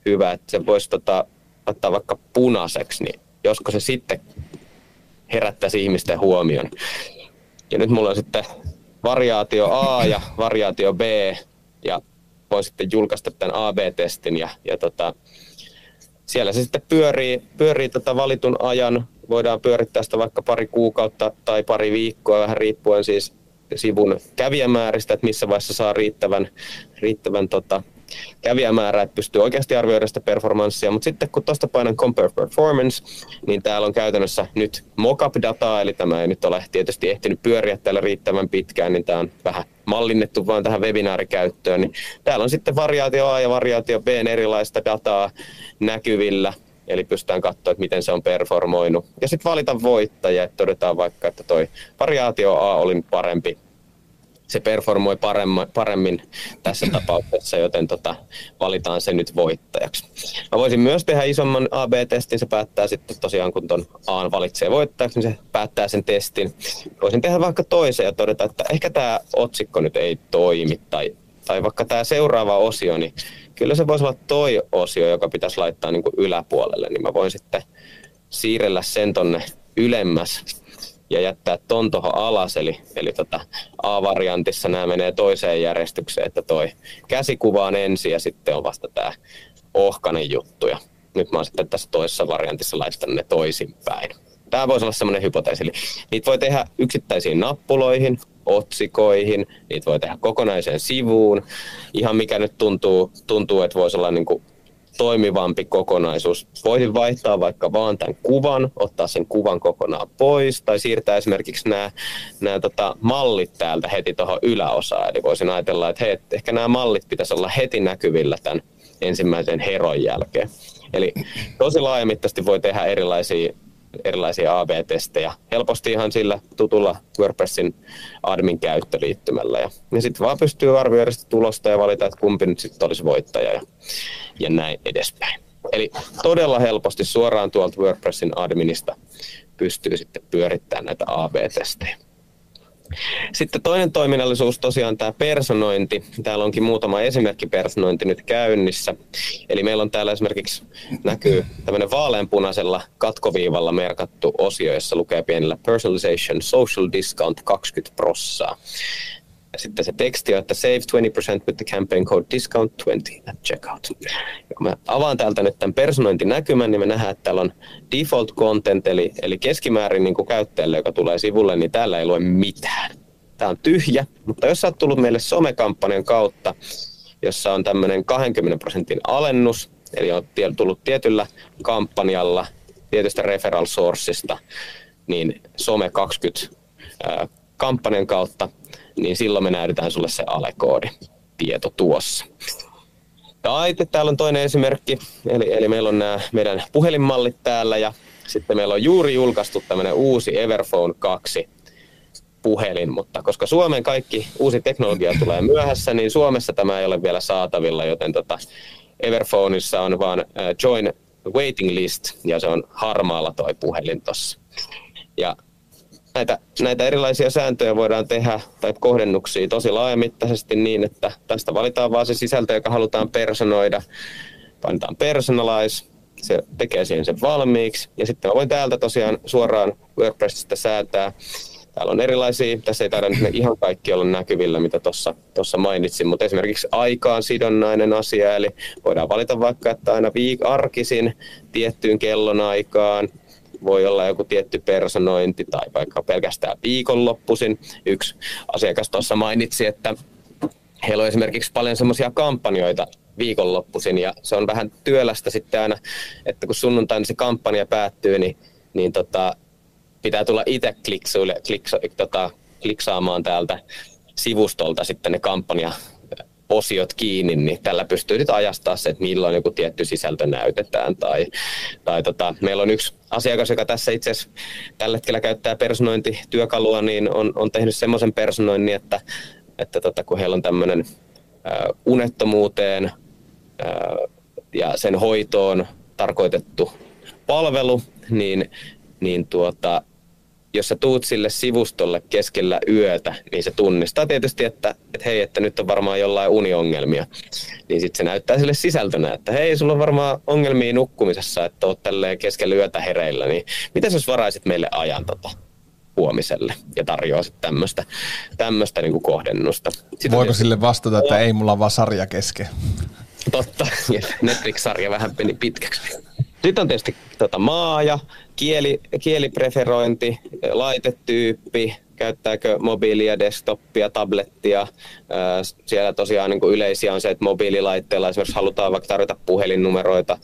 hyvä, että se voisi tota, ottaa vaikka punaiseksi, niin josko se sitten herättäisi ihmisten huomion. Ja nyt mulla on sitten variaatio A ja variaatio B, ja voin sitten julkaista tämän AB-testin, ja, ja tota, siellä se sitten pyörii, pyörii tota valitun ajan. Voidaan pyörittää sitä vaikka pari kuukautta tai pari viikkoa, vähän riippuen siis sivun kävijämääristä, että missä vaiheessa saa riittävän, riittävän tota, kävijämäärä, että pystyy oikeasti arvioida sitä performanssia, mutta sitten kun tuosta painan Compare Performance, niin täällä on käytännössä nyt mockup-dataa, eli tämä ei nyt ole tietysti ehtinyt pyöriä täällä riittävän pitkään, niin tämä on vähän mallinnettu vain tähän webinaarikäyttöön, niin täällä on sitten variaatio A ja variaatio B erilaista dataa näkyvillä, Eli pystytään katsoa, että miten se on performoinut. Ja sitten valita voittaja, että todetaan vaikka, että toi variaatio A oli parempi. Se performoi paremmin, paremmin tässä tapauksessa, joten tota, valitaan se nyt voittajaksi. Mä voisin myös tehdä isomman AB-testin, se päättää sitten tosiaan, kun ton A valitsee voittajaksi, niin se päättää sen testin. Voisin tehdä vaikka toisen ja todeta, että ehkä tämä otsikko nyt ei toimi, tai, tai vaikka tämä seuraava osio, niin kyllä se voisi olla toi osio, joka pitäisi laittaa niin kuin yläpuolelle, niin mä voin sitten siirrellä sen tonne ylemmäs ja jättää ton tuohon alas, eli, eli tota A-variantissa nämä menee toiseen järjestykseen, että toi käsikuva on ensin ja sitten on vasta tämä ohkanen juttu. Ja nyt mä oon sitten tässä toisessa variantissa laittanut ne toisinpäin. Tämä voisi olla semmoinen hypoteesi. Eli niitä voi tehdä yksittäisiin nappuloihin, otsikoihin, niitä voi tehdä kokonaiseen sivuun. Ihan mikä nyt tuntuu, tuntuu että voisi olla niin kuin toimivampi kokonaisuus. Voisin vaihtaa vaikka vaan tämän kuvan, ottaa sen kuvan kokonaan pois tai siirtää esimerkiksi nämä, nämä tota, mallit täältä heti tuohon yläosaan. Eli voisin ajatella, että hei, ehkä nämä mallit pitäisi olla heti näkyvillä tämän ensimmäisen heron jälkeen. Eli tosi laajamittaisesti voi tehdä erilaisia erilaisia AB-testejä helposti ihan sillä tutulla WordPressin admin käyttöliittymällä. Ja, ja sitten vaan pystyy arvioida sitä tulosta ja valita, että kumpi nyt sitten olisi voittaja ja, ja näin edespäin. Eli todella helposti suoraan tuolta WordPressin administa pystyy sitten pyörittämään näitä AB-testejä. Sitten toinen toiminnallisuus tosiaan tämä personointi. Täällä onkin muutama esimerkki personointi nyt käynnissä. Eli meillä on täällä esimerkiksi näkyy tämmöinen vaaleanpunaisella katkoviivalla merkattu osio, jossa lukee pienellä Personalization Social Discount 20 prossaa. Ja sitten se teksti on, että save 20% with the campaign code discount 20 at checkout. Ja kun mä avaan täältä nyt tämän personointinäkymän, niin me nähdään, että täällä on default content, eli, eli keskimäärin niin kuin käyttäjälle, joka tulee sivulle, niin täällä ei lue mitään. Tämä on tyhjä, mutta jos sä oot tullut meille somekampanjan kautta, jossa on tämmöinen 20 prosentin alennus, eli on tullut tietyllä kampanjalla, tietystä referral sourceista, niin some 20 kampanjan kautta, niin silloin me näytetään sulle se alekoodi tieto tuossa. Tai täällä on toinen esimerkki, eli, eli meillä on nämä meidän puhelinmallit täällä ja sitten meillä on juuri julkaistu tämmöinen uusi Everphone 2 puhelin, mutta koska Suomen kaikki uusi teknologia tulee myöhässä, niin Suomessa tämä ei ole vielä saatavilla, joten tota Everphoneissa on vaan join waiting list ja se on harmaalla toi puhelin tossa. Ja näitä, näitä erilaisia sääntöjä voidaan tehdä tai kohdennuksia tosi laajamittaisesti niin, että tästä valitaan vaan se sisältö, joka halutaan personoida. Painetaan personalize, se tekee siihen sen valmiiksi. Ja sitten mä voin täältä tosiaan suoraan WordPressistä säätää. Täällä on erilaisia, tässä ei taida ihan kaikki olla näkyvillä, mitä tuossa mainitsin, mutta esimerkiksi aikaan sidonnainen asia, eli voidaan valita vaikka, että aina viik- arkisin tiettyyn kellonaikaan voi olla joku tietty personointi tai vaikka pelkästään viikonloppuisin. Yksi asiakas tuossa mainitsi, että heillä on esimerkiksi paljon semmoisia kampanjoita viikonloppuisin ja se on vähän työlästä sitten aina, että kun sunnuntaina se kampanja päättyy, niin, niin tota, pitää tulla itse kliksa, tota, kliksaamaan täältä sivustolta sitten ne kampanja osiot kiinni, niin tällä pystyy nyt ajastaa se, että milloin joku tietty sisältö näytetään. Tai, tai tota, meillä on yksi asiakas, joka tässä itse asiassa tällä hetkellä käyttää personointityökalua, niin on, on tehnyt semmoisen personoinnin, että, että tota, kun heillä on tämmöinen unettomuuteen äh, ja sen hoitoon tarkoitettu palvelu, niin, niin tuota, jos sä tuut sille sivustolle keskellä yötä, niin se tunnistaa tietysti, että, että hei, että nyt on varmaan jollain uniongelmia. Niin sitten se näyttää sille sisältönä, että hei, sulla on varmaan ongelmia nukkumisessa, että oot tälleen keskellä yötä hereillä, niin mitä jos varaisit meille ajan tota huomiselle ja tarjoaisit tämmöistä tämmöistä niin kohdennusta. Sitten Voiko tietysti, sille vastata, että ei mulla on vaan sarja kesken? Totta, <laughs> Netflix-sarja vähän meni pitkäksi. Sitten on tietysti tota maaja, kieli, kielipreferointi, laitetyyppi, käyttääkö mobiilia, desktopia, tablettia. Siellä tosiaan niin kuin yleisiä on se, että mobiililaitteilla esimerkiksi halutaan vaikka tarjota puhelinnumeroita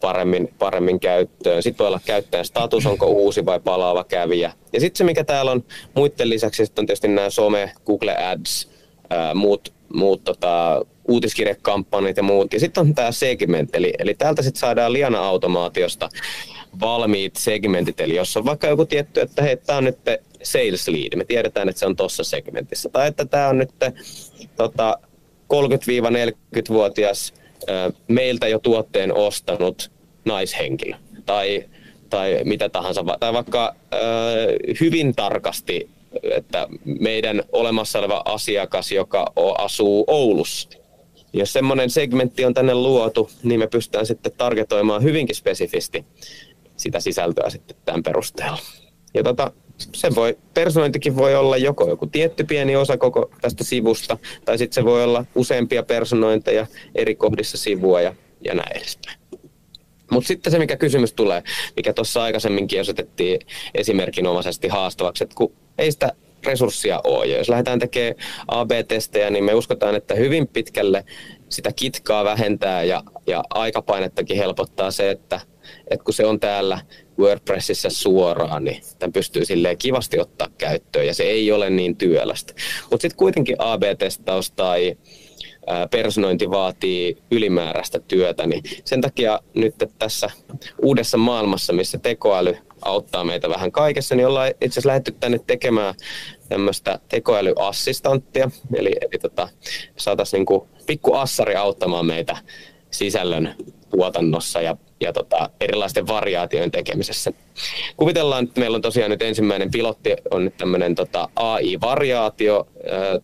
paremmin, paremmin käyttöön. Sitten voi olla käyttäjän status, onko uusi vai palaava kävijä. Ja sitten se, mikä täällä on muiden lisäksi, on tietysti nämä some, Google Ads, muut, muut tota, uutiskirjekampanjat ja muut. Ja sitten on tämä segment, eli, eli täältä sitten saadaan Liana-automaatiosta valmiit segmentit, eli jos on vaikka joku tietty, että hei, tämä on nyt sales lead, me tiedetään, että se on tuossa segmentissä, tai että tämä on nyt tota, 30-40-vuotias meiltä jo tuotteen ostanut naishenkilö, tai, tai mitä tahansa, tai vaikka hyvin tarkasti, että meidän olemassa oleva asiakas, joka asuu Oulussa, jos semmoinen segmentti on tänne luotu, niin me pystytään sitten targetoimaan hyvinkin spesifisti sitä sisältöä sitten tämän perusteella. Ja tota, se voi, personointikin voi olla joko joku tietty pieni osa koko tästä sivusta, tai sitten se voi olla useampia personointeja eri kohdissa sivua ja, ja näin edespäin. Mutta sitten se, mikä kysymys tulee, mikä tuossa aikaisemminkin osoitettiin esimerkinomaisesti haastavaksi, että kun ei sitä resurssia ole. Ja jos lähdetään tekemään AB-testejä, niin me uskotaan, että hyvin pitkälle sitä kitkaa vähentää ja, ja aikapainettakin helpottaa se, että, että kun se on täällä WordPressissä suoraan, niin tämän pystyy silleen kivasti ottaa käyttöön ja se ei ole niin työlästä. Mutta sitten kuitenkin AB-testaus tai personointi vaatii ylimääräistä työtä, niin sen takia nyt tässä uudessa maailmassa, missä tekoäly auttaa meitä vähän kaikessa, niin ollaan itse asiassa lähdetty tänne tekemään tämmöistä tekoälyassistanttia, eli, eli tota, saataisiin niinku pikku assari auttamaan meitä sisällön tuotannossa ja, ja tota, erilaisten variaatioiden tekemisessä. Kuvitellaan, että meillä on tosiaan nyt ensimmäinen pilotti, on nyt tämmöinen tota, AI-variaatio,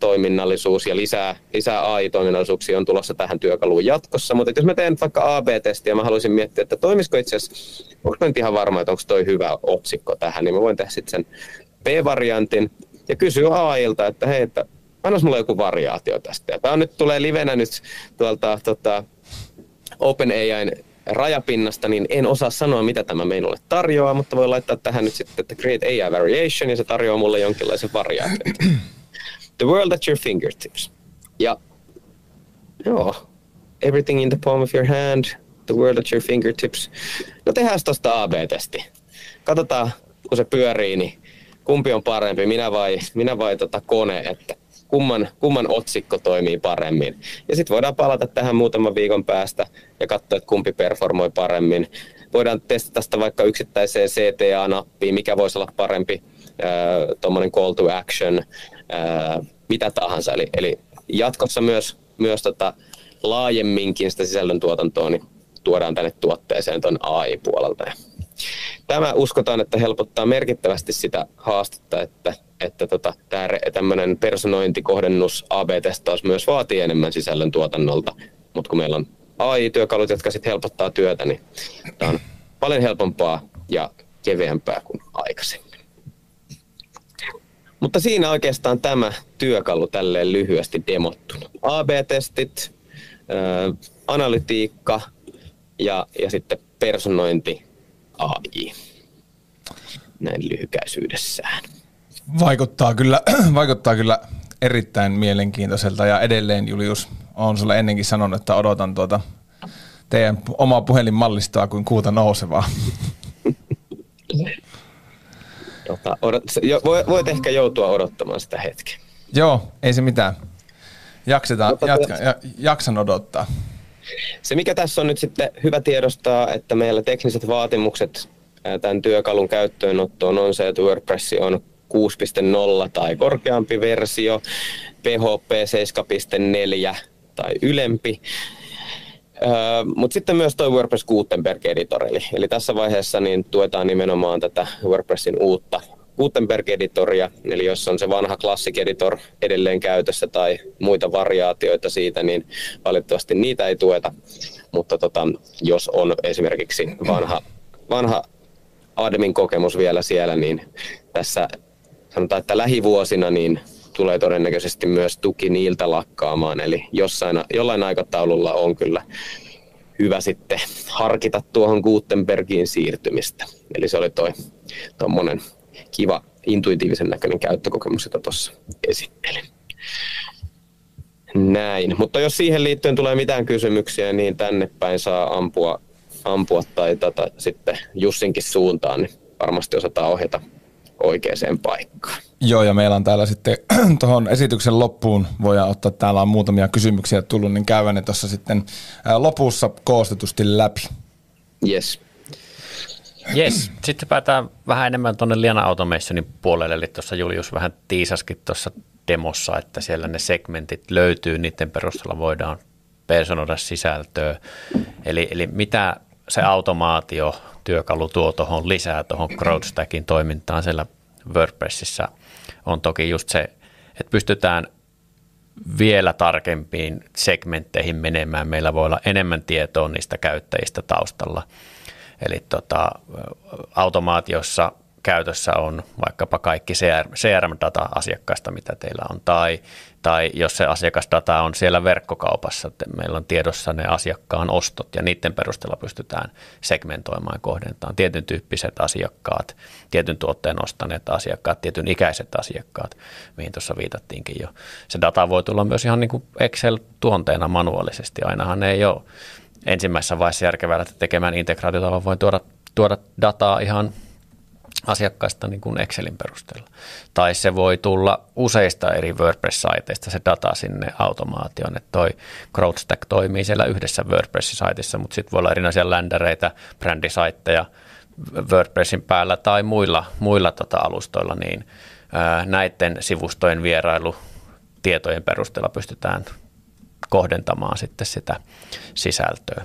toiminnallisuus ja lisää, lisää AI-toiminnallisuuksia on tulossa tähän työkaluun jatkossa. Mutta jos mä teen vaikka AB-testiä, mä haluaisin miettiä, että toimisiko itse asiassa, onko nyt ihan varma, että onko toi hyvä otsikko tähän, niin mä voin tehdä sitten sen B-variantin ja kysyä AIlta, että hei, että anna mulle joku variaatio tästä. Ja tämä nyt tulee livenä nyt tuolta tota, OpenAIn rajapinnasta, niin en osaa sanoa, mitä tämä meille tarjoaa, mutta voi laittaa tähän nyt sitten, että create AI variation, ja se tarjoaa mulle jonkinlaisen variaation. <clears throat> The world at your fingertips. Ja joo, everything in the palm of your hand, the world at your fingertips. No tehdään tuosta AB-testi. Katsotaan, kun se pyörii, niin kumpi on parempi, minä vai, minä vai tota kone, että kumman, kumman otsikko toimii paremmin. Ja sitten voidaan palata tähän muutaman viikon päästä ja katsoa, että kumpi performoi paremmin. Voidaan testata sitä vaikka yksittäiseen CTA-nappiin, mikä voisi olla parempi, tuommoinen call to action, ää, mitä tahansa. Eli, eli jatkossa myös, myös tota, laajemminkin sitä sisällöntuotantoa niin tuodaan tänne tuotteeseen tuon AI-puolelta. Tämä uskotaan, että helpottaa merkittävästi sitä haastetta, että, että tota, tämmöinen personointikohdennus AB-testaus myös vaatii enemmän sisällön tuotannolta, mutta kun meillä on AI-työkalut, jotka sitten helpottaa työtä, niin tämä on paljon helpompaa ja keveämpää kuin aikaisemmin. Mutta siinä oikeastaan tämä työkalu tälleen lyhyesti demottuna. AB-testit, analytiikka ja, ja sitten personointi AI näin lyhykäisyydessään. Vaikuttaa kyllä, <clears throat> vaikuttaa kyllä erittäin mielenkiintoiselta ja edelleen Julius, on sulle ennenkin sanonut, että odotan tuota teidän omaa puhelinmallistoa kuin kuuta nousevaa. <laughs> Tota, odot, jo, voit ehkä joutua odottamaan sitä hetkeä. Joo, ei se mitään. Jaksetaan, jatka, jaksan odottaa. Se mikä tässä on nyt sitten hyvä tiedostaa, että meillä tekniset vaatimukset tämän työkalun käyttöönottoon on se, että WordPress on 6.0 tai korkeampi versio, PHP 7.4 tai ylempi. Öö, Mutta sitten myös tuo WordPress Gutenberg Editor, eli, eli tässä vaiheessa niin tuetaan nimenomaan tätä WordPressin uutta Gutenberg-editoria, eli jos on se vanha Classic Editor edelleen käytössä tai muita variaatioita siitä, niin valitettavasti niitä ei tueta. Mutta tota, jos on esimerkiksi vanha, vanha admin kokemus vielä siellä, niin tässä sanotaan, että lähivuosina niin tulee todennäköisesti myös tuki niiltä lakkaamaan. Eli jossain, jollain aikataululla on kyllä hyvä sitten harkita tuohon Gutenbergiin siirtymistä. Eli se oli toi tuommoinen kiva intuitiivisen näköinen käyttökokemus, jota tuossa esittelin. Näin, mutta jos siihen liittyen tulee mitään kysymyksiä, niin tänne päin saa ampua, ampua tai tätä sitten Jussinkin suuntaan, niin varmasti osataan ohjata oikeaan paikkaan. Joo, ja meillä on täällä sitten <clears throat> tuohon esityksen loppuun, voidaan ottaa, täällä on muutamia kysymyksiä tullut, niin käydään ne tuossa sitten lopussa koostetusti läpi. Yes. Yes, sitten päätään vähän enemmän tuonne Liana Automationin puolelle, eli tuossa Julius vähän tiisaskin tuossa demossa, että siellä ne segmentit löytyy, niiden perusteella voidaan personoida sisältöä. Eli, eli mitä se automaatio työkalu tuo tuohon lisää tuohon CrowdStackin toimintaan siellä WordPressissä on toki just se, että pystytään vielä tarkempiin segmentteihin menemään. Meillä voi olla enemmän tietoa niistä käyttäjistä taustalla – Eli tota, automaatiossa käytössä on vaikkapa kaikki CRM-data asiakkaista, mitä teillä on, tai, tai jos se asiakasdata on siellä verkkokaupassa, että meillä on tiedossa ne asiakkaan ostot ja niiden perusteella pystytään segmentoimaan ja kohdentamaan. Tietyn tyyppiset asiakkaat, tietyn tuotteen ostaneet asiakkaat, tietyn ikäiset asiakkaat, mihin tuossa viitattiinkin jo. Se data voi tulla myös ihan niin kuin Excel-tuonteena manuaalisesti, ainahan ei ole ensimmäisessä vaiheessa järkevää tekemään integraatiota, vaan voi tuoda, tuoda dataa ihan asiakkaista niin kuin Excelin perusteella. Tai se voi tulla useista eri WordPress-saiteista se data sinne automaation, että toi CrowdStack toimii siellä yhdessä WordPress-saitissa, mutta sitten voi olla erinäisiä ländereitä, brändisaitteja WordPressin päällä tai muilla, muilla tota alustoilla, niin näiden sivustojen vierailu tietojen perusteella pystytään kohdentamaan sitten sitä sisältöä.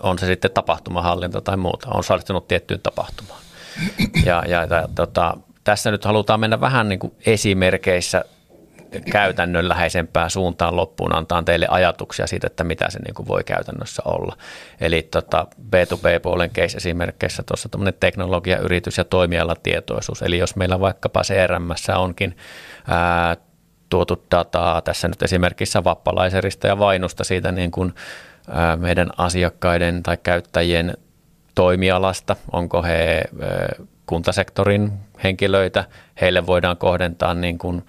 On se sitten tapahtumahallinta tai muuta, on osallistunut tiettyyn tapahtumaan. Ja, ja, ja tota, tässä nyt halutaan mennä vähän niin kuin esimerkeissä käytännönläheisempään suuntaan loppuun, antaa teille ajatuksia siitä, että mitä se niin kuin voi käytännössä olla. Eli tota B2B-puolen case-esimerkkeissä tuossa tämmöinen teknologia, yritys ja toimialatietoisuus. Eli jos meillä vaikkapa CRM onkin ää, tuotu dataa tässä nyt esimerkiksi vappalaiserista ja vainusta siitä niin kuin, meidän asiakkaiden tai käyttäjien toimialasta, onko he kuntasektorin henkilöitä, heille voidaan kohdentaa niin kuin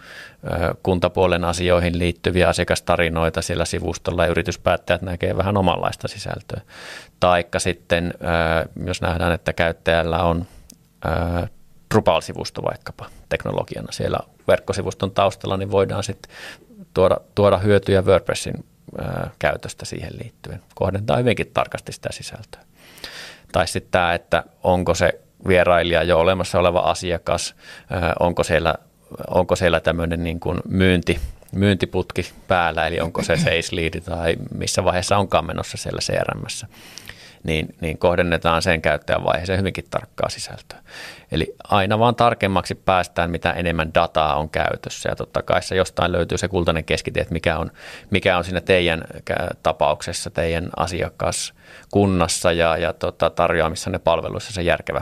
kuntapuolen asioihin liittyviä asiakastarinoita siellä sivustolla ja yrityspäättäjät näkee vähän omanlaista sisältöä. Taikka sitten, jos nähdään, että käyttäjällä on Drupal-sivusto vaikkapa teknologiana siellä verkkosivuston taustalla, niin voidaan sitten tuoda, tuoda hyötyjä WordPressin käytöstä siihen liittyen. Kohdentaa hyvinkin tarkasti sitä sisältöä. Tai sitten tämä, että onko se vierailija jo olemassa oleva asiakas, onko siellä, onko siellä tämmöinen niin kuin myynti, myyntiputki päällä, eli onko se lead tai missä vaiheessa onkaan menossa siellä CRMssä niin, niin kohdennetaan sen käyttäjän vaiheeseen hyvinkin tarkkaa sisältöä. Eli aina vaan tarkemmaksi päästään, mitä enemmän dataa on käytössä. Ja totta kai se jostain löytyy se kultainen keskitie, että mikä on, mikä on siinä teidän tapauksessa, teidän asiakaskunnassa ja, ja tota, tarjoamissanne palveluissa se järkevä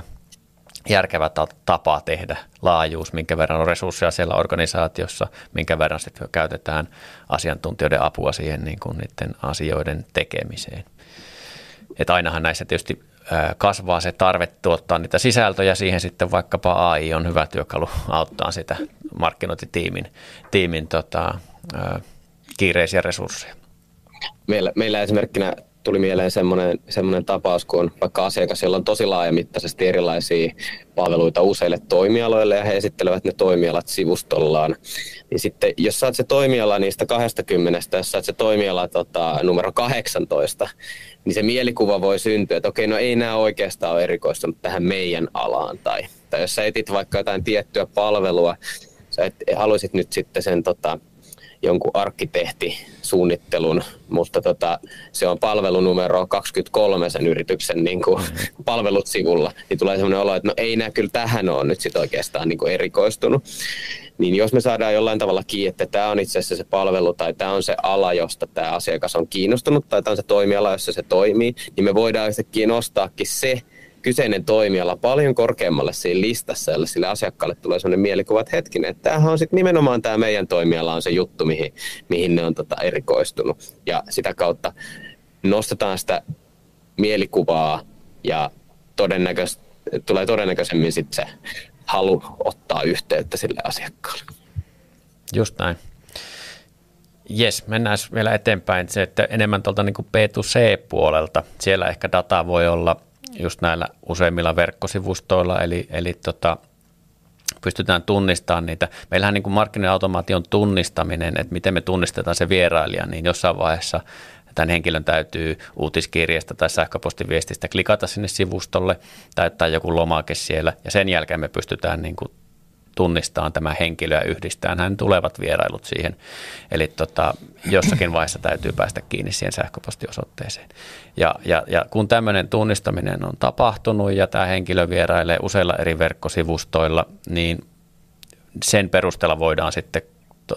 järkevä tapa tehdä laajuus, minkä verran on resursseja siellä organisaatiossa, minkä verran sitten käytetään asiantuntijoiden apua siihen niin kuin niiden asioiden tekemiseen. Että ainahan näissä tietysti kasvaa se tarve tuottaa niitä sisältöjä, siihen sitten vaikkapa AI on hyvä työkalu auttaa sitä markkinointitiimin tiimin, tota, kiireisiä resursseja. Meillä, meillä esimerkkinä tuli mieleen semmoinen, semmoinen tapaus, kun on vaikka asiakas, jolla on tosi laajamittaisesti erilaisia palveluita useille toimialoille ja he esittelevät ne toimialat sivustollaan. Niin sitten, jos saat se toimiala niistä 20, jos saat se toimiala tota, numero 18, niin se mielikuva voi syntyä, että okei, no ei nämä oikeastaan ole erikoistunut tähän meidän alaan. Tai, tai jos sä etit vaikka jotain tiettyä palvelua, sä et, haluaisit nyt sitten sen tota, jonkun arkkitehti suunnittelun, mutta tota, se on palvelunumero 23 sen yrityksen niin kuin, mm-hmm. <laughs> palvelut sivulla, niin tulee sellainen olo, että no ei nämä kyllä tähän ole nyt sit oikeastaan niin kuin erikoistunut. Niin jos me saadaan jollain tavalla kiinni, että tämä on itse asiassa se palvelu tai tämä on se ala, josta tämä asiakas on kiinnostunut tai tämä on se toimiala, jossa se toimii, niin me voidaan yhtäkkiä nostaakin se kyseinen toimiala paljon korkeammalle siinä listassa, ja sille asiakkaalle tulee sellainen mielikuva, että hetkinen, että tämähän on sitten nimenomaan tämä meidän toimiala on se juttu, mihin, mihin ne on tota erikoistunut. Ja sitä kautta nostetaan sitä mielikuvaa ja todennäköisesti tulee todennäköisemmin sitten se halu ottaa yhteyttä sille asiakkaalle. Just näin. Jes, mennään vielä eteenpäin. Se, että enemmän tuolta niin B2C-puolelta, siellä ehkä data voi olla just näillä useimmilla verkkosivustoilla, eli, eli tota, pystytään tunnistamaan niitä. Meillähän niin markkinoautomaation tunnistaminen, että miten me tunnistetaan se vierailija, niin jossain vaiheessa tämän henkilön täytyy uutiskirjasta tai sähköpostiviestistä klikata sinne sivustolle, täyttää joku lomake siellä ja sen jälkeen me pystytään niin kuin tunnistaa tämä henkilö ja yhdistää hän tulevat vierailut siihen. Eli tota, jossakin vaiheessa täytyy päästä kiinni siihen sähköpostiosoitteeseen. Ja, ja, ja kun tämmöinen tunnistaminen on tapahtunut ja tämä henkilö vierailee useilla eri verkkosivustoilla, niin sen perusteella voidaan sitten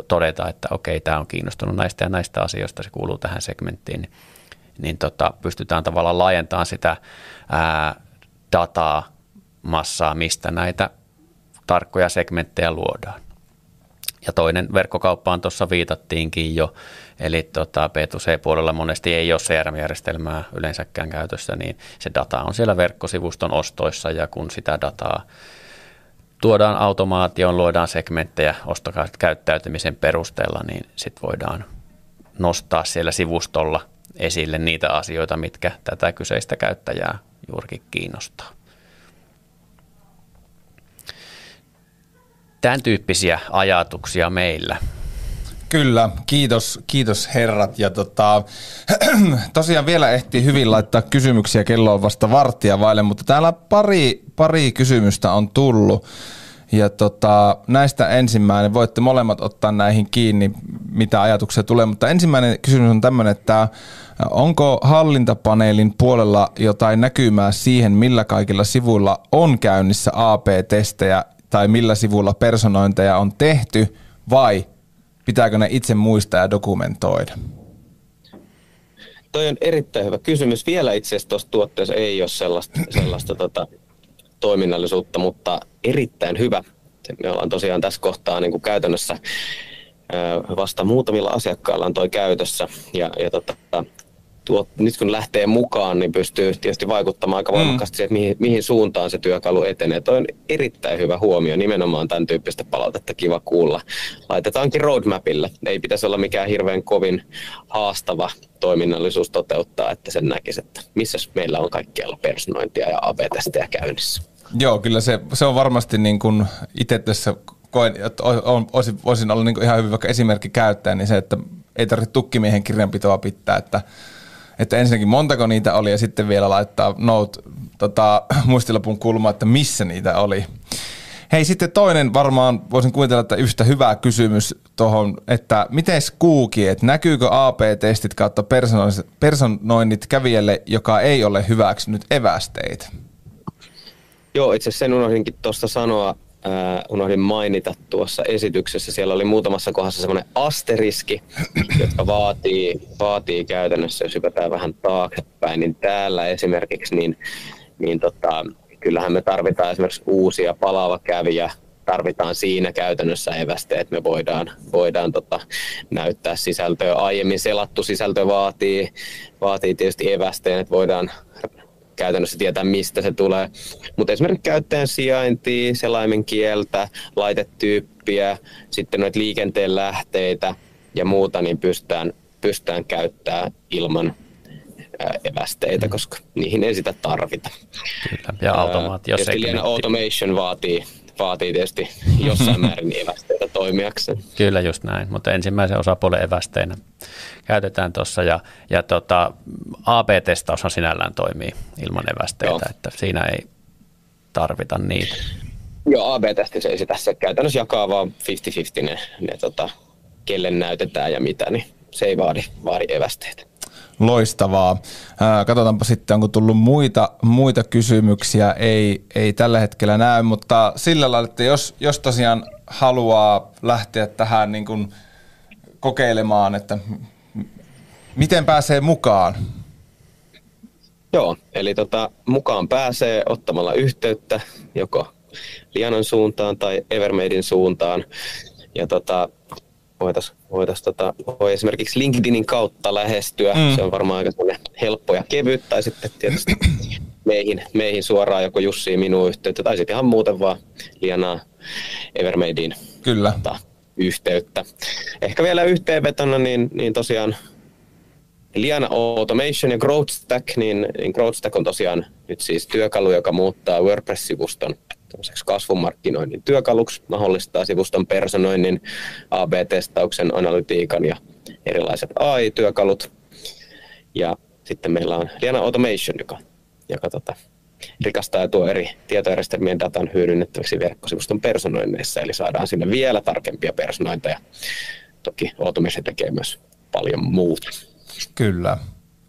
todeta, että okei, tämä on kiinnostunut näistä ja näistä asioista, se kuuluu tähän segmenttiin, niin, niin tota, pystytään tavallaan laajentamaan sitä ää, dataa massaa, mistä näitä tarkkoja segmenttejä luodaan. Ja toinen verkkokauppaan tuossa viitattiinkin jo, eli tota B2C-puolella monesti ei ole CRM-järjestelmää yleensäkään käytössä, niin se data on siellä verkkosivuston ostoissa ja kun sitä dataa tuodaan automaatioon, luodaan segmenttejä ostokäyttäytymisen perusteella, niin sitten voidaan nostaa siellä sivustolla esille niitä asioita, mitkä tätä kyseistä käyttäjää juurikin kiinnostaa. Tämän tyyppisiä ajatuksia meillä. Kyllä, kiitos, kiitos herrat. Ja tota, <clears throat> tosiaan vielä ehtii hyvin laittaa kysymyksiä, kello on vasta varttia vaille, mutta täällä pari, pari kysymystä on tullut. Ja tota, näistä ensimmäinen, voitte molemmat ottaa näihin kiinni, mitä ajatuksia tulee, mutta ensimmäinen kysymys on tämmöinen, että onko hallintapaneelin puolella jotain näkymää siihen, millä kaikilla sivuilla on käynnissä AP-testejä tai millä sivuilla personointeja on tehty vai pitääkö ne itse muistaa ja dokumentoida? Toi on erittäin hyvä kysymys. Vielä itse asiassa tuossa tuotteessa ei ole sellaista, sellaista tota, toiminnallisuutta, mutta erittäin hyvä. Me ollaan tosiaan tässä kohtaa niin kuin käytännössä vasta muutamilla asiakkailla on toi käytössä ja, ja tota, tuot, nyt kun lähtee mukaan, niin pystyy tietysti vaikuttamaan aika mm. voimakkaasti mm. siihen, että mihin, mihin suuntaan se työkalu etenee. Toi on erittäin hyvä huomio, nimenomaan tämän tyyppistä palautetta kiva kuulla. Laitetaankin roadmapille. Ei pitäisi olla mikään hirveän kovin haastava toiminnallisuus toteuttaa, että sen näkisi, että missä meillä on kaikkialla personointia ja AB-testejä käynnissä. Joo, kyllä se, se on varmasti niin kuin itse tässä koen, että olisin, olisin ollut niin ihan hyvin vaikka esimerkki käyttäjä, niin se, että ei tarvitse tukkimiehen kirjanpitoa pitää, että että ensinnäkin montako niitä oli ja sitten vielä laittaa note tota, <clears throat> muistilapun kulma, että missä niitä oli. Hei, sitten toinen varmaan voisin kuvitella, että yhtä hyvä kysymys tuohon, että miten kuuki, että näkyykö AP-testit kautta personoinnit kävijälle, joka ei ole hyväksynyt evästeitä? Joo, itse asiassa sen unohdinkin tuosta sanoa, äh, unohdin mainita tuossa esityksessä. Siellä oli muutamassa kohdassa semmoinen asteriski, jotka vaatii, vaatii käytännössä, jos hypätään vähän taaksepäin, niin täällä esimerkiksi, niin, niin tota, kyllähän me tarvitaan esimerkiksi uusia palaava kävijä, tarvitaan siinä käytännössä evästeet, me voidaan, voidaan tota, näyttää sisältöä. Aiemmin selattu sisältö vaatii, vaatii tietysti evästeen, että voidaan käytännössä tietää, mistä se tulee. Mutta esimerkiksi käyttäjän sijaintia, selaimen kieltä, laitetyyppiä, sitten noita liikenteen lähteitä ja muuta, niin pystytään, pystytään käyttämään ilman evästeitä, koska niihin ei sitä tarvita. Kyllä, ja automaatio automation vaatii, vaatii tietysti <laughs> jossain <laughs> määrin evästeitä toimijakseen. Kyllä just näin, mutta ensimmäisen osapuolen evästeinä käytetään tuossa ja, ja tota, AB-testaushan sinällään toimii ilman evästeitä, Joo. että siinä ei tarvita niitä. Joo, AB-testi se ei tässä käytännössä jakaa vaan 50-50 ne, ne tota, kelle näytetään ja mitä, niin se ei vaadi, vaadi evästeitä. Loistavaa. katsotaanpa sitten, onko tullut muita, muita kysymyksiä. Ei, ei tällä hetkellä näy, mutta sillä lailla, että jos, jos tosiaan haluaa lähteä tähän niin kuin kokeilemaan, että miten pääsee mukaan? Joo, eli tota, mukaan pääsee ottamalla yhteyttä joko Lianan suuntaan tai Evermadein suuntaan. Ja tota, voitaisiin voitais, tota, voi esimerkiksi LinkedInin kautta lähestyä. Mm. Se on varmaan aika helppo ja kevyt. Tai sitten tietysti <clears throat> meihin, meihin suoraan joko Jussi minun yhteyttä. Tai sitten ihan muuten vaan Lianaa Evermadein Kyllä. Tota, yhteyttä. Ehkä vielä yhteenvetona, niin, niin tosiaan Liana Automation ja Growth Stack, niin, niin Growth Stack on tosiaan nyt siis työkalu, joka muuttaa WordPress-sivuston kasvumarkkinoinnin työkaluksi, mahdollistaa sivuston personoinnin, AB-testauksen, analytiikan ja erilaiset AI-työkalut. Ja sitten meillä on Liana Automation, joka, joka tota, rikastaa ja tuo eri tietojärjestelmien datan hyödynnettäväksi verkkosivuston personoinneissa, eli saadaan sinne vielä tarkempia personointeja. Toki Automation tekee myös paljon muuta. Kyllä.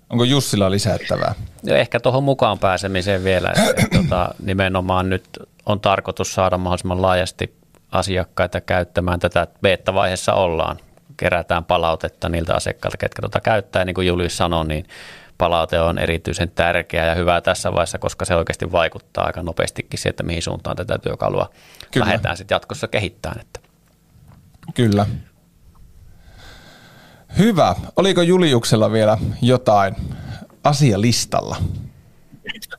Onko Jussilla lisättävää? Ja ehkä tuohon mukaan pääsemiseen vielä, että, että <clears throat> tota, nimenomaan nyt on tarkoitus saada mahdollisimman laajasti asiakkaita käyttämään tätä beta-vaiheessa ollaan. Kerätään palautetta niiltä asiakkailta, ketkä tuota käyttää, niin kuin Julius sanoi, niin palaute on erityisen tärkeää ja hyvää tässä vaiheessa, koska se oikeasti vaikuttaa aika nopeastikin siihen, että mihin suuntaan tätä työkalua Kyllä. lähdetään sitten jatkossa kehittämään. Että. Kyllä. Hyvä. Oliko Juliuksella vielä jotain asialistalla?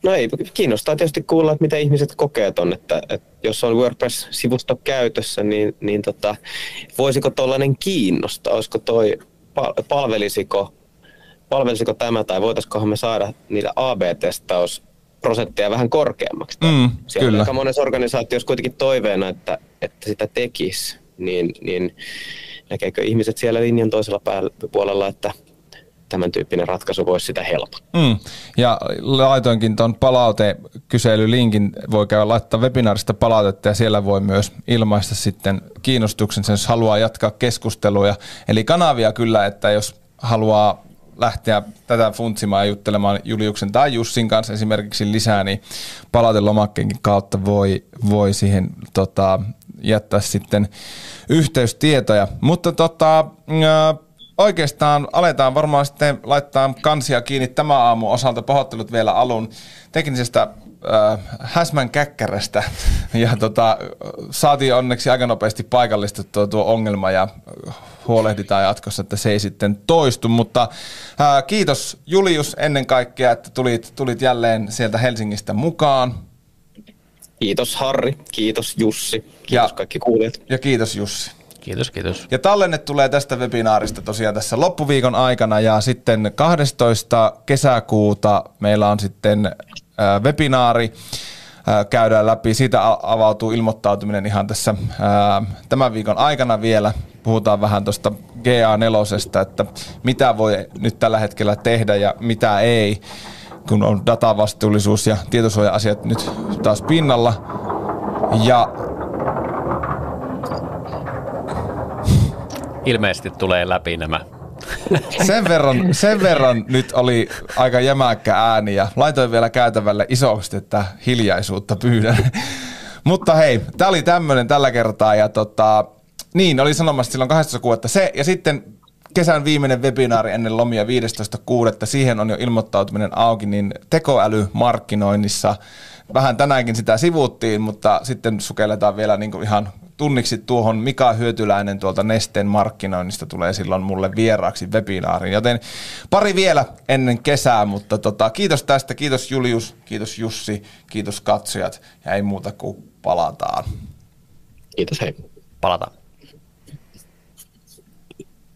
No ei, kiinnostaa tietysti kuulla, että miten ihmiset kokee ton, että, että jos on WordPress-sivusto käytössä, niin, niin tota, voisiko tuollainen kiinnostaa, olisiko toi, palvelisiko, palvelisiko tämä tai voitaisikohan me saada niitä AB-testaus prosentteja vähän korkeammaksi. Mm, Siellä kyllä. aika monessa organisaatiossa kuitenkin toiveena, että, että sitä tekisi, niin, niin näkeekö ihmiset siellä linjan toisella puolella, että tämän tyyppinen ratkaisu voisi sitä helpottaa. Mm. Ja laitoinkin tuon palautekyselylinkin, voi käydä laittaa webinaarista palautetta ja siellä voi myös ilmaista sitten kiinnostuksen, jos haluaa jatkaa keskusteluja. Eli kanavia kyllä, että jos haluaa lähteä tätä funtsimaan ja juttelemaan Juliuksen tai Jussin kanssa esimerkiksi lisää, niin palautelomakkeenkin kautta voi, voi siihen tota, jättää sitten yhteystietoja. Mutta tota, oikeastaan aletaan varmaan sitten laittaa kansia kiinni tämä aamu osalta. Pahoittelut vielä alun teknisestä äh, häsmän käkkärästä. <laughs> Ja tota, saatiin onneksi aika nopeasti paikallistettua tuo ongelma ja huolehditaan jatkossa, että se ei sitten toistu. Mutta äh, kiitos Julius ennen kaikkea, että tulit, tulit jälleen sieltä Helsingistä mukaan. Kiitos Harri, kiitos Jussi, kiitos ja, kaikki kuulijat. Ja kiitos Jussi. Kiitos, kiitos. Ja tallenne tulee tästä webinaarista tosiaan tässä loppuviikon aikana ja sitten 12. kesäkuuta meillä on sitten äh, webinaari. Käydään läpi, siitä avautuu ilmoittautuminen ihan tässä tämän viikon aikana vielä. Puhutaan vähän tuosta GA4, että mitä voi nyt tällä hetkellä tehdä ja mitä ei, kun on datavastuullisuus ja tietosuoja-asiat nyt taas pinnalla. Ja ilmeisesti tulee läpi nämä. Sen verran, sen verran nyt oli aika jämäkkä ääni ja laitoin vielä käytävälle isosti, että hiljaisuutta pyydän. Mutta hei, tämä oli tämmöinen tällä kertaa ja tota, niin, oli sanomassa silloin 12 kuukautta se ja sitten kesän viimeinen webinaari ennen lomia 15.6. Siihen on jo ilmoittautuminen auki, niin tekoälymarkkinoinnissa vähän tänäänkin sitä sivuttiin, mutta sitten sukelletaan vielä niin ihan tunniksi tuohon Mika Hyötyläinen tuolta Nesteen markkinoinnista tulee silloin mulle vieraaksi webinaariin. Joten pari vielä ennen kesää, mutta tota, kiitos tästä, kiitos Julius, kiitos Jussi, kiitos katsojat ja ei muuta kuin palataan. Kiitos, hei. Palataan.